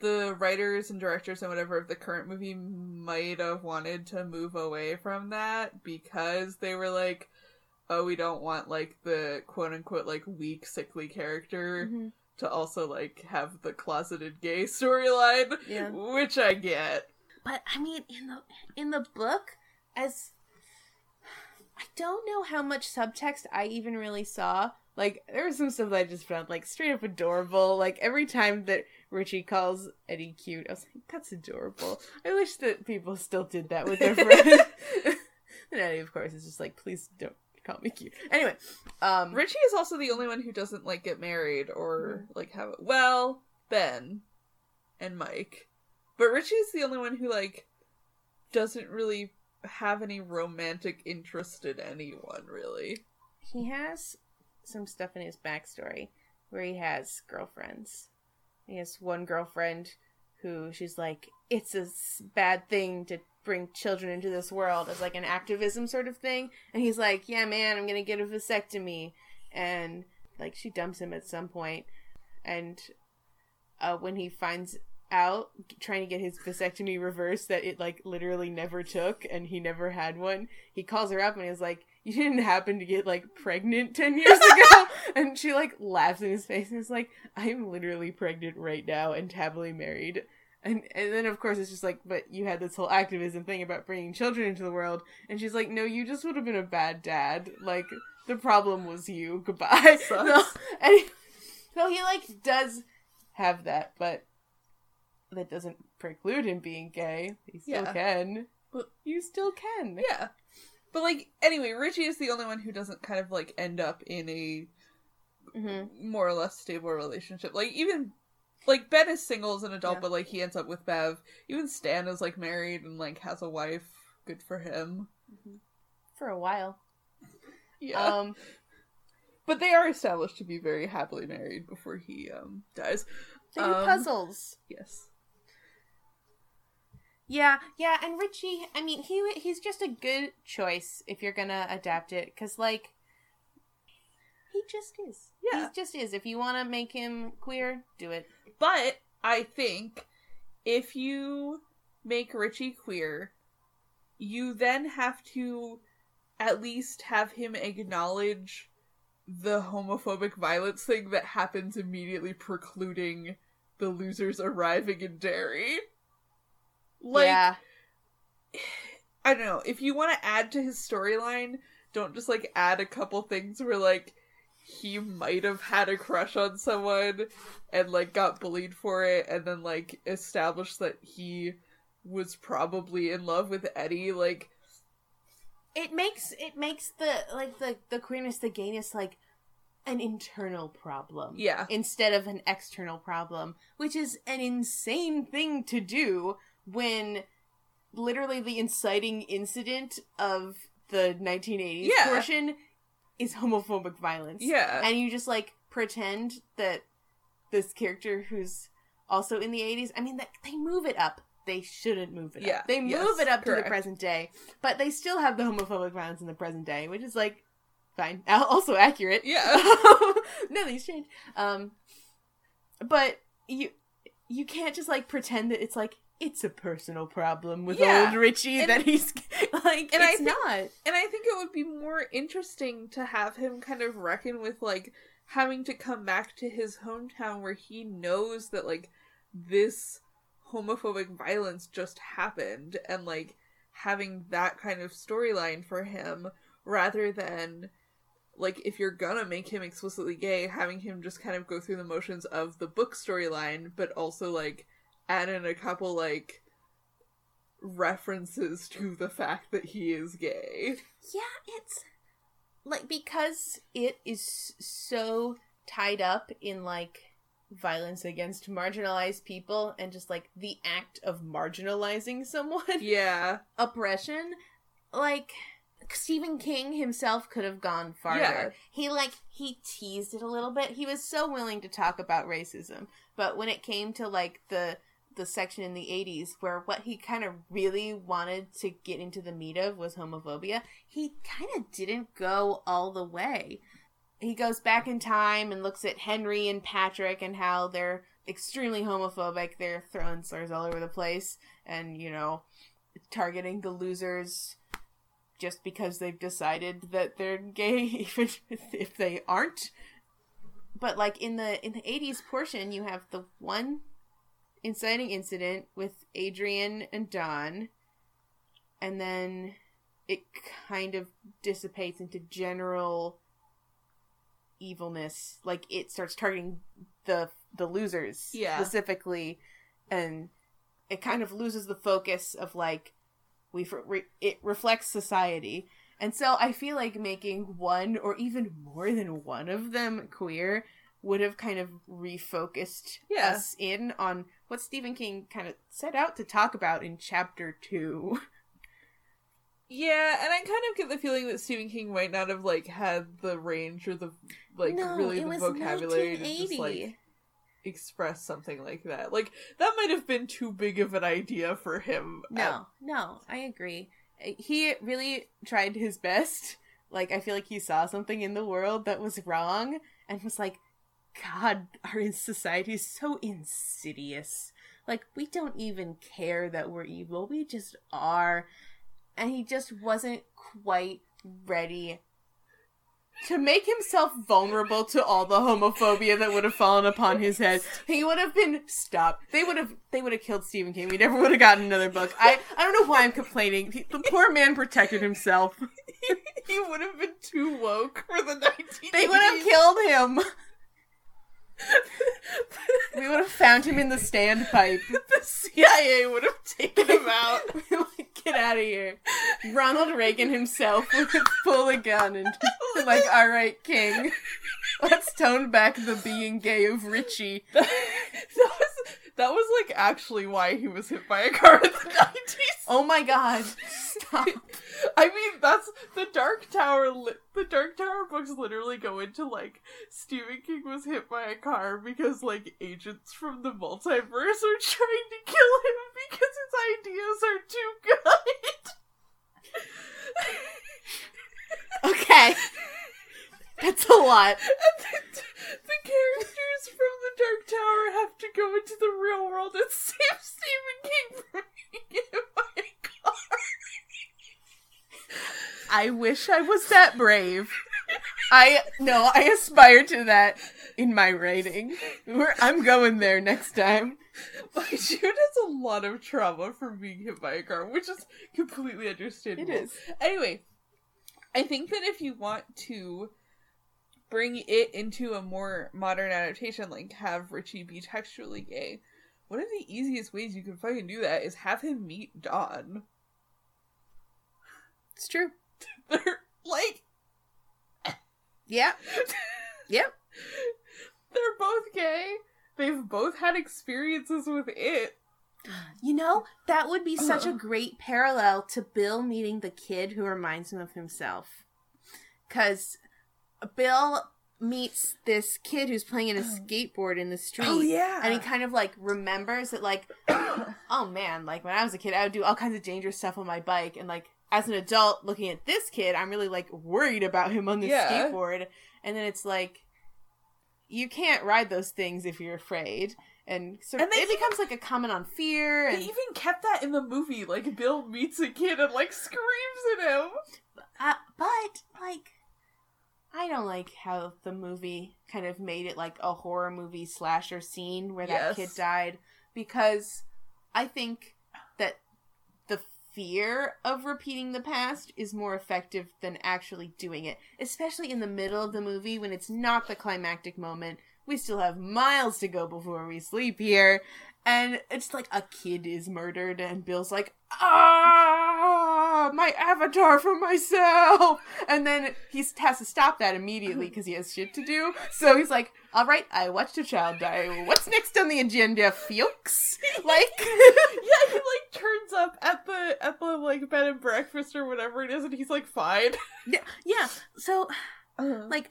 the writers and directors and whatever of the current movie might have wanted to move away from that because they were like, oh, we don't want like the quote unquote like weak sickly character Mhm. to also like have the closeted gay storyline, Yeah. which I get. But I mean, in the in the book, as I don't know how much subtext I even really saw. Like there was some stuff that I just found like straight up adorable. Like every time that Richie calls Eddie cute, I was like, "That's adorable." I wish that people still did that with their friends. and Eddie, of course, is just like, "Please don't call me cute." Anyway, um, Richie is also the only one who doesn't like get married or like have it. well, Ben and Mike. But Richie is the only one who like doesn't really have any romantic interest in anyone really. he has some stuff in his backstory where he has girlfriends. He has one girlfriend who she's like, it's a bad thing to bring children into this world as like an activism sort of thing. And he's like, yeah, man, I'm gonna get a vasectomy. And like, she dumps him at some. And uh, when he finds out trying to get his vasectomy reversed that it like literally never took and he never had one he calls her up and is like you didn't happen to get like pregnant 10 years ago and she like laughs in his face and is like i'm literally pregnant right now and happily married and and then of course it's just like but you had this whole activism thing about bringing children into the world. And she's like no you just would have been a bad dad. Like the problem was you. Goodbye. No, and he, so he like does have that but that doesn't preclude him being gay. He still Yeah. can. But- you still can. Yeah. But like anyway, Richie is the only one who doesn't kind of like end up in a mm-hmm. more or less stable relationship. Like even like Ben is single as an adult, Yeah. but like he ends up with Bev. Even Stan is like married and like has a wife. Good for him. for a while Yeah. um but they are established to be very happily married before he um dies. they do Um, puzzles Yes. Yeah, yeah, and Richie, I mean, he he's just a good choice if you're gonna adapt it, because like, he just is. Yeah. he just is. If you want to make him queer, do it. But I think if you make Richie queer, you then have to at least have him acknowledge the homophobic violence thing that happens immediately precluding the losers arriving in Derry. Like yeah, I don't know, if you want to add to his storyline, don't just like add a couple things where like he might have had a crush on someone and like got bullied for it and then like established that he was probably in love with Eddie like it makes it makes the like the the queerness, the gayness, like an internal problem. yeah instead of an external problem, which is an insane thing to do when literally the inciting incident of the 1980s Yeah. portion is homophobic violence. yeah And you just like pretend that this character who's also in the 80s, I mean, that they move it up. They shouldn't move it Yeah, up. They move yes, it up to the present day, but they still have the homophobic violence in the present day, which is like fine. Also accurate yeah nothing's changed. Um, but you you can't just like pretend that it's like it's a personal problem with Yeah, old Richie and- that he's like and I it's think- not. And I think it would be more interesting to have him kind of reckon with like having to come back to his hometown where he knows that like this homophobic violence just happened and like having that kind of storyline for him rather than like if you're gonna make him explicitly gay, having him just kind of go through the motions of the book storyline, but also like add in a couple like references to the fact that he is gay. Yeah, it's like because it is so tied up in like violence against marginalized people and just like the act of marginalizing someone, Yeah. oppression, like Stephen King himself could have gone farther. Yeah. He like he teased it a little bit. He was so willing to talk about racism, but when it came to like the the section in the 80s where what he kind of really wanted to get into the meat of was homophobia, he kind of didn't go all the way. He goes back in time and looks at Henry and Patrick and how they're extremely homophobic. They're throwing slurs all over the place and, you know, targeting the losers just because they've decided that they're gay even if they aren't. But like in the in the 80s portion you have the one inciting incident with Adrian and Don and then it kind of dissipates into general evilness like it starts targeting the the losers Yeah. specifically and it kind of loses the focus of like we re- it reflects society and so i feel like making one or even more than one of them queer would have kind of refocused Yeah. us in on what stephen king kind of set out to talk about in chapter two Yeah, and I kind of get the feeling that Stephen King might not have like had the range or the like really the vocabulary to just like express something like that. Like that might have been too big of an idea for him. at- No, no, I agree. Uh, he really tried his best. Like, I feel like he saw something in the world that was wrong and was like, God, our society is so insidious. Like, we don't even care that we're evil. We just are. And he just wasn't quite ready to make himself vulnerable to all the homophobia that would have fallen upon his head. He would have been stopped. They would have they would have killed Stephen King. We never would have gotten another book. I I don't know why I'm complaining. He- the poor man protected himself. he would have been too woke for the 1980s. They would have killed him. We would have found him in the standpipe. the CIA would have taken him out. Get out of here. Ronald Reagan himself would pull a gun and just like, all right, King, let's tone back the being gay of Richie. that was that was like actually why he was hit by a car in the 90s. Oh my god. Stop. I mean, that's the Dark Tower. Li- the Dark Tower books literally go into like Stephen King was hit by a car because like agents from the multiverse are trying to kill him because his ideas are too good. Okay. That's a lot. The characters from the Dark Tower have to go into the real world and save Stephen King from being hit by a car. I wish I was that brave. I no, I aspire to that in my writing. We're, I'm going there next time. My dude has a lot of trauma from being hit by a car, which is completely understandable. It is. Anyway, I think that if you want to bring it into a more modern adaptation, like have Richie be textually gay, one of the easiest ways you can fucking do that is have him meet Don. It's true. They're like Yeah. Yep. they're both gay. They've both had experiences with it. You know, that would be such a great parallel to Bill meeting the kid who reminds him of himself. Because Bill meets this kid who's playing in a skateboard in the street. Oh, yeah. And he kind of like remembers that, like, oh man, like when I was a kid, I would do all kinds of dangerous stuff on my bike. And like, as an adult looking at this kid, I'm really like worried about him on the Yeah. skateboard. And then it's like, you can't ride those things if you're afraid. And so And they it becomes like a comment on fear They and even kept that in the movie. Like Bill meets a kid and like screams at him. Uh, but like, I don't like how the movie kind of made it like a horror movie slasher scene where that Yes. kid died because I think that the fear of repeating the past is more effective than actually doing it, especially in the middle of the movie when it's not the climactic moment. We still have miles to go before we sleep here. And it's like a kid is murdered, and Bill's like, ah, my avatar for myself. And then he has to stop that immediately because he has shit to do. So he's like, all right, I watched a child die. What's next on the agenda, Fuchs? Like, yeah, he like turns up at the at the like bed and breakfast or whatever it is, and he's like fine. yeah, yeah. So, like,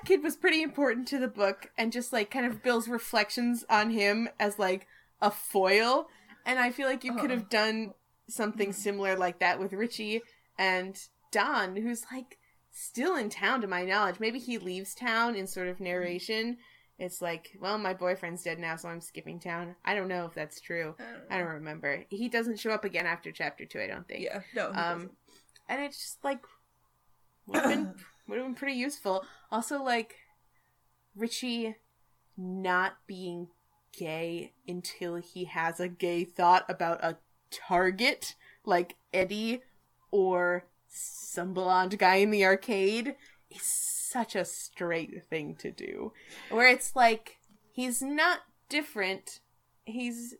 that kid was pretty important to the book, and just like kind of Bill's reflections on him as like a foil. And I feel like you could have done something similar like that with Richie and Don, who's like still in town to my knowledge. Maybe he leaves town in sort of narration. It's like, well, my boyfriend's dead now, so I'm skipping town. I don't know if that's true. I don't remember. He doesn't show up again after chapter two. I don't think. Yeah, no. Um, and it's just like would have been would have been pretty useful. Also, like Richie not being gay until he has a gay thought about a target like Eddie or some blonde guy in the arcade is such a straight thing to do. Where it's like he's not different. He's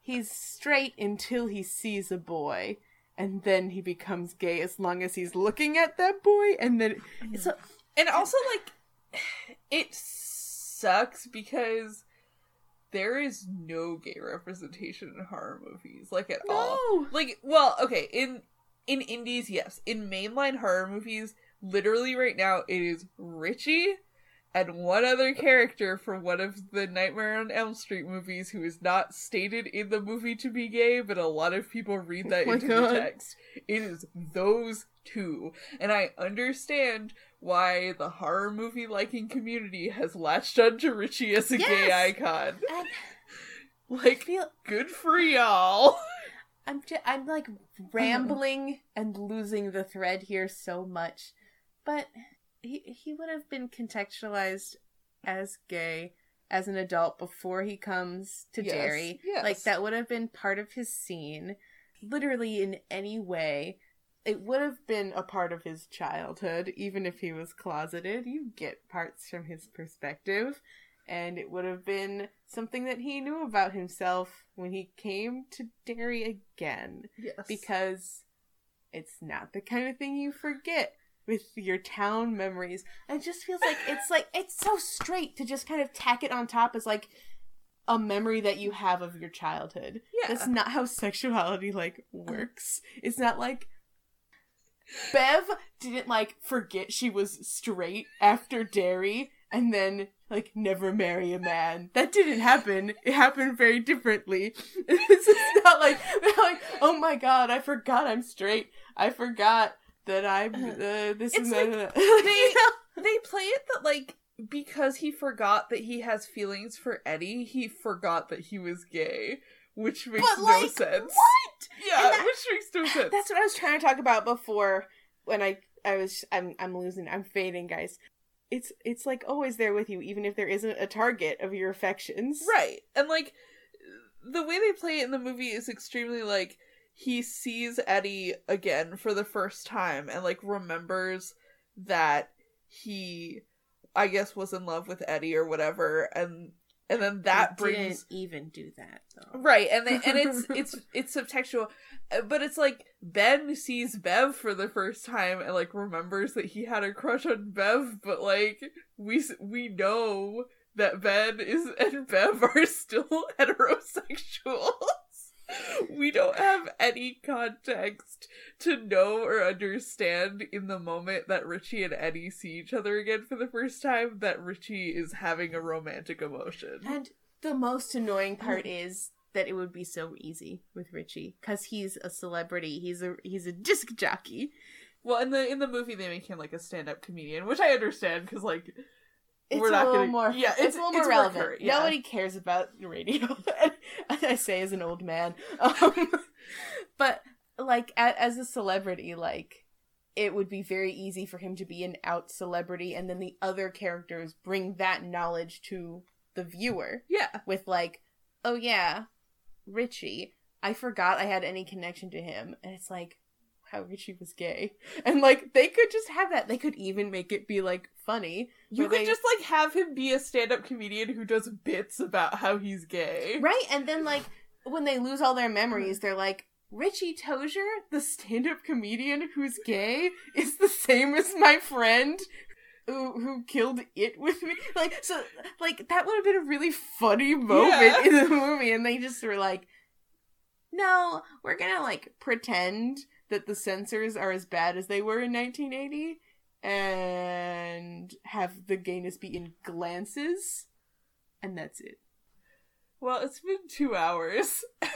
he's straight until he sees a boy and then he becomes gay as long as he's looking at that boy and then mm. it's a, And also, like, it sucks because there is no gay representation in horror movies, like at all. Like, well, okay, in in indies, yes. In mainline horror movies, literally right now, it is Richie and one other character from one of the Nightmare on Elm Street movies who is not stated in the movie to be gay, but a lot of people read that Oh into God. the text. It is those two. And I understand why the horror movie liking community has latched onto Richie as a gay icon. and Like, feel good for y'all. I'm just, I'm like rambling and losing the thread here so much, but he he would have been contextualized as gay as an adult before he comes to Yes, Derry. yes. Like that would have been part of his scene, literally in any way. It would have been a part of his childhood, even if he was closeted. You get parts from his perspective, and it would have been something that he knew about himself when he came to Derry again Yes. because it's not the kind of thing you forget with your town memories. And it just feels like it's like it's so straight to just kind of tack it on top as like a memory that you have of your childhood. Yeah. That's not how sexuality like uh-huh. works. It's not like Bev didn't like forget she was straight after Derry and then like never marry a man. That didn't happen. It happened very differently. this is not like like, oh my god, I forgot I'm straight. I forgot that I'm uh, this and like that. they they play it that like because he forgot that he has feelings for Eddie, he forgot that he was gay, which makes But no like sense. what? Yeah, that- which makes no sense. That's what I was trying to talk about before when I I was I'm I'm losing I'm fading guys. It's it's like always there with you even if there isn't a target of your affections. right. And like the way they play it in the movie is extremely like he sees Eddie again for the first time and like remembers that he I guess was in love with Eddie or whatever and and then that They brings didn't even do that though. Right, and they, and it's it's it's subtextual, but it's like Ben sees Bev for the first time and like remembers that he had a crush on Bev, but like we we know that Ben is and Bev are still heterosexuals. We don't have any context to know or understand in the moment that Richie and Eddie see each other again for the first time that Richie is having a romantic emotion. And the most annoying part is that it would be so easy with Richie cuz he's a celebrity. He's a he's a disc jockey. Well, in the in the movie, they make him like a stand-up comedian, which I understand because like It's We're a not little gonna- more yeah, it's, it's- a little more it's relevant. yeah. Nobody cares about radio. I say as an old man. Um, but like as a celebrity, like it would be very easy for him to be an out celebrity and then the other characters bring that knowledge to the viewer yeah, with like, "Oh yeah, Richie, I forgot I had any connection to him, and it's like how Richie was gay, and like they could just have that. They could even make it be like funny. You could they- just like have him be a stand-up comedian who does bits about how he's gay. right, and then like when they lose all their memories, they're like. Richie Tozier, the stand-up comedian who's gay, is the same as my friend who who killed it with me. Like so, like that would have been a really funny moment Yeah. in the movie, and they just were like, "No, we're gonna like pretend that the censors are as bad as they were in 1980, and have the gayness be in glances, and that's it." Well, it's been two hours.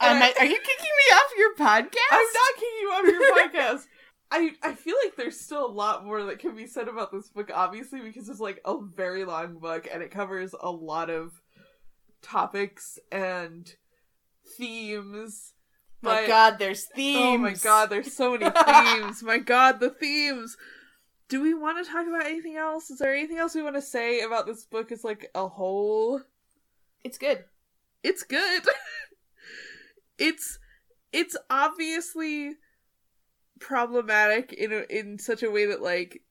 Um, I- are you kicking me off your podcast? I'm not kicking you off your podcast. I I feel like there's still a lot more that can be said about this book, obviously, because it's like a very long book and it covers a lot of topics and themes. My God, there's themes. oh my god, there's so many themes. my god, the themes. Do we want to talk about anything else? Is there anything else we want to say about this book as like a whole? it's good. it's good. it's it's obviously problematic in a, in such a way that like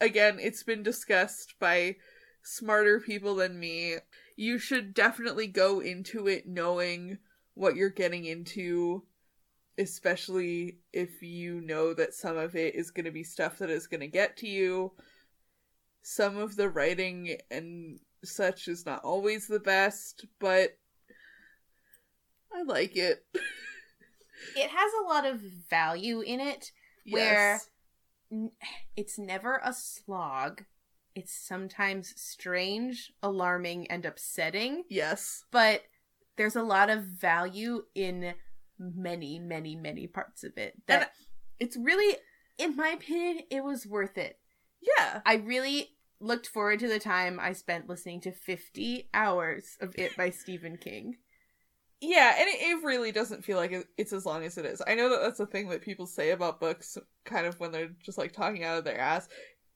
again, it's been discussed by smarter people than me. You should definitely go into it knowing what you're getting into, especially if you know that some of it is going to be stuff that is going to get to you. Some of the writing and such is not always the best, but I like it. It has a lot of value in it. Where- N- It's never a slog. It's sometimes strange, alarming, and upsetting, yes. but there's a lot of value in many, many, many parts of it. That it's really, in my opinion, it was worth it. Yeah. I really looked forward to the time I spent listening to 50 hours of It by Stephen King. Yeah, and it, it really doesn't feel like it's as long as it is. I know that that's a thing that people say about books, kind of when they're just like talking out of their ass.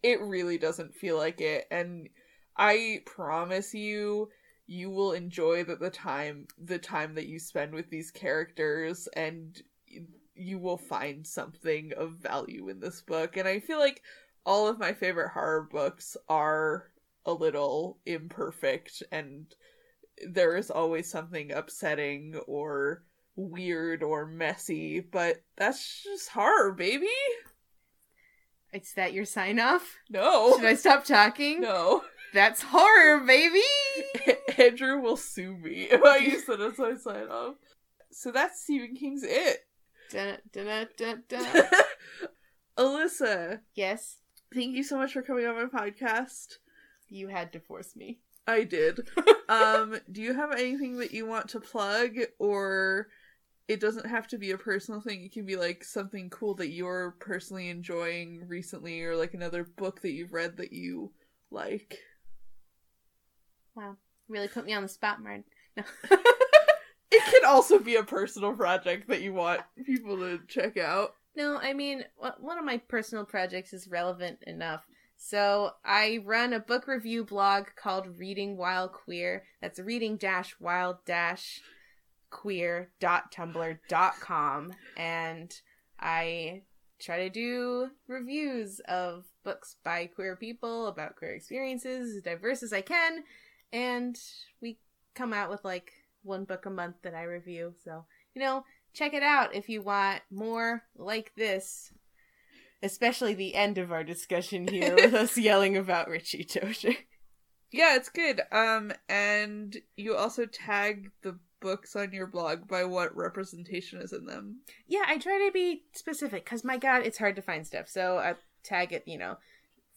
It really doesn't feel like it, and I promise you, you will enjoy that the time the time that you spend with these characters, and you will find something of value in this book. And I feel like all of my favorite horror books are a little imperfect and there is always something upsetting or weird or messy, but that's just horror, baby. Is that your sign off? No. Should I stop talking? No. That's horror, baby! Andrew will sue me if I use that as my sign off. So that's Stephen King's It. Dun, dun, dun, dun. Alyssa, yes, thank you so much for coming on my podcast. you had to force me. I did. um, do you have anything that you want to plug or it doesn't have to be a personal thing. It can be like something cool that you're personally enjoying recently or like another book that you've read that you like. Wow. Really put me on the spot, Martin. No. It can also be a personal project that you want people to check out. No, I mean, one of my personal projects is relevant enough. So I run a book review blog called Reading While Queer. That's reading dash while dash queer dot tumblr dot com, and I try to do reviews of books by queer people about queer experiences as diverse as I can, and we come out with like one book a month that I review. So you know, check it out if you want more like this. Especially the end of our discussion here with us yelling about Richie Tozier. Yeah, it's good. Um, and you also tag the books on your blog by what representation is in them. Yeah, I try to be specific because my god, it's hard to find stuff. So I tag it, you know,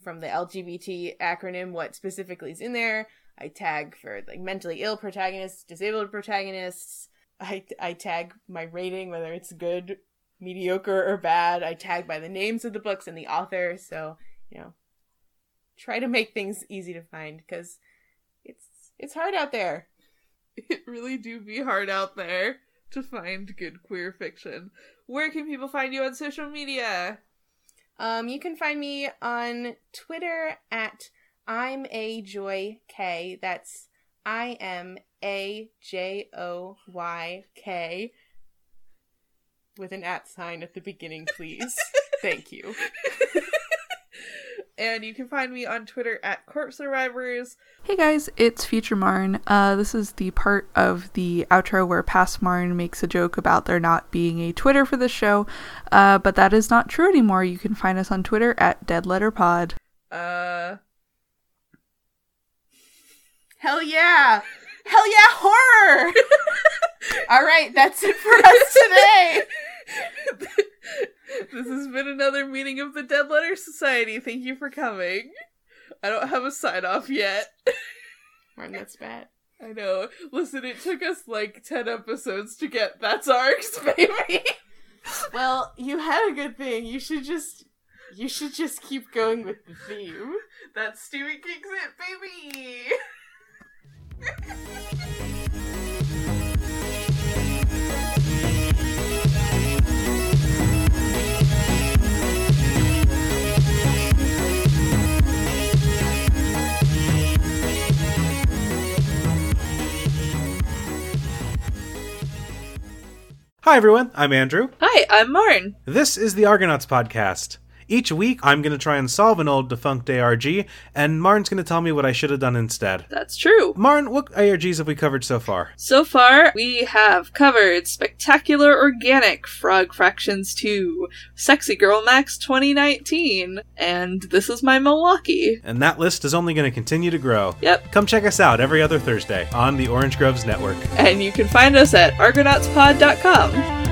from the LGBT acronym, what specifically is in there. I tag for like mentally ill protagonists, disabled protagonists. I I tag my rating, whether it's good, mediocre, or bad. I tag by the names of the books and the author. So you know, try to make things easy to find because it's it's hard out there. It really do be hard out there to find good queer fiction. Where can people find you on social media? Um, you can find me on Twitter at I'm a Joy K. That's I am A J O Y K with an at sign at the beginning, please. Thank you. and you can find me on Twitter at Corpse Survivors. Hey guys, it's Future Marn. Uh, this is the part of the outro where past Marn makes a joke about there not being a Twitter for the show, uh, but that is not true anymore. You can find us on Twitter at DeadLetterPod. Uh, Hell yeah! Hell yeah, horror! All right, that's it for us today. this has been another meeting of the Dead Letter Society. Thank you for coming. I don't have a sign off yet. Martin, that's bad. I know. Listen, it took us like 10 episodes to get That's Arcs, baby. Well, you had a good thing. You should just you should just keep going with the theme. That's Stevie Kicks It, baby. Hi, everyone. I'm Andrew. Hi, I'm Marn. This is the Argonauts podcast. Each week, I'm going to try and solve an old defunct ARG, and Marn's going to tell me what I should have done instead. That's true. Marn, what ARGs have we covered so far? So far, we have covered Spectacular Organic Frog Fractions 2, Sexy Girl Max 2019, and This Is My Milwaukee. And that list is only going to continue to grow. Yep. Come check us out every other Thursday on the Orange Groves Network. And you can find us at argonautspod.com.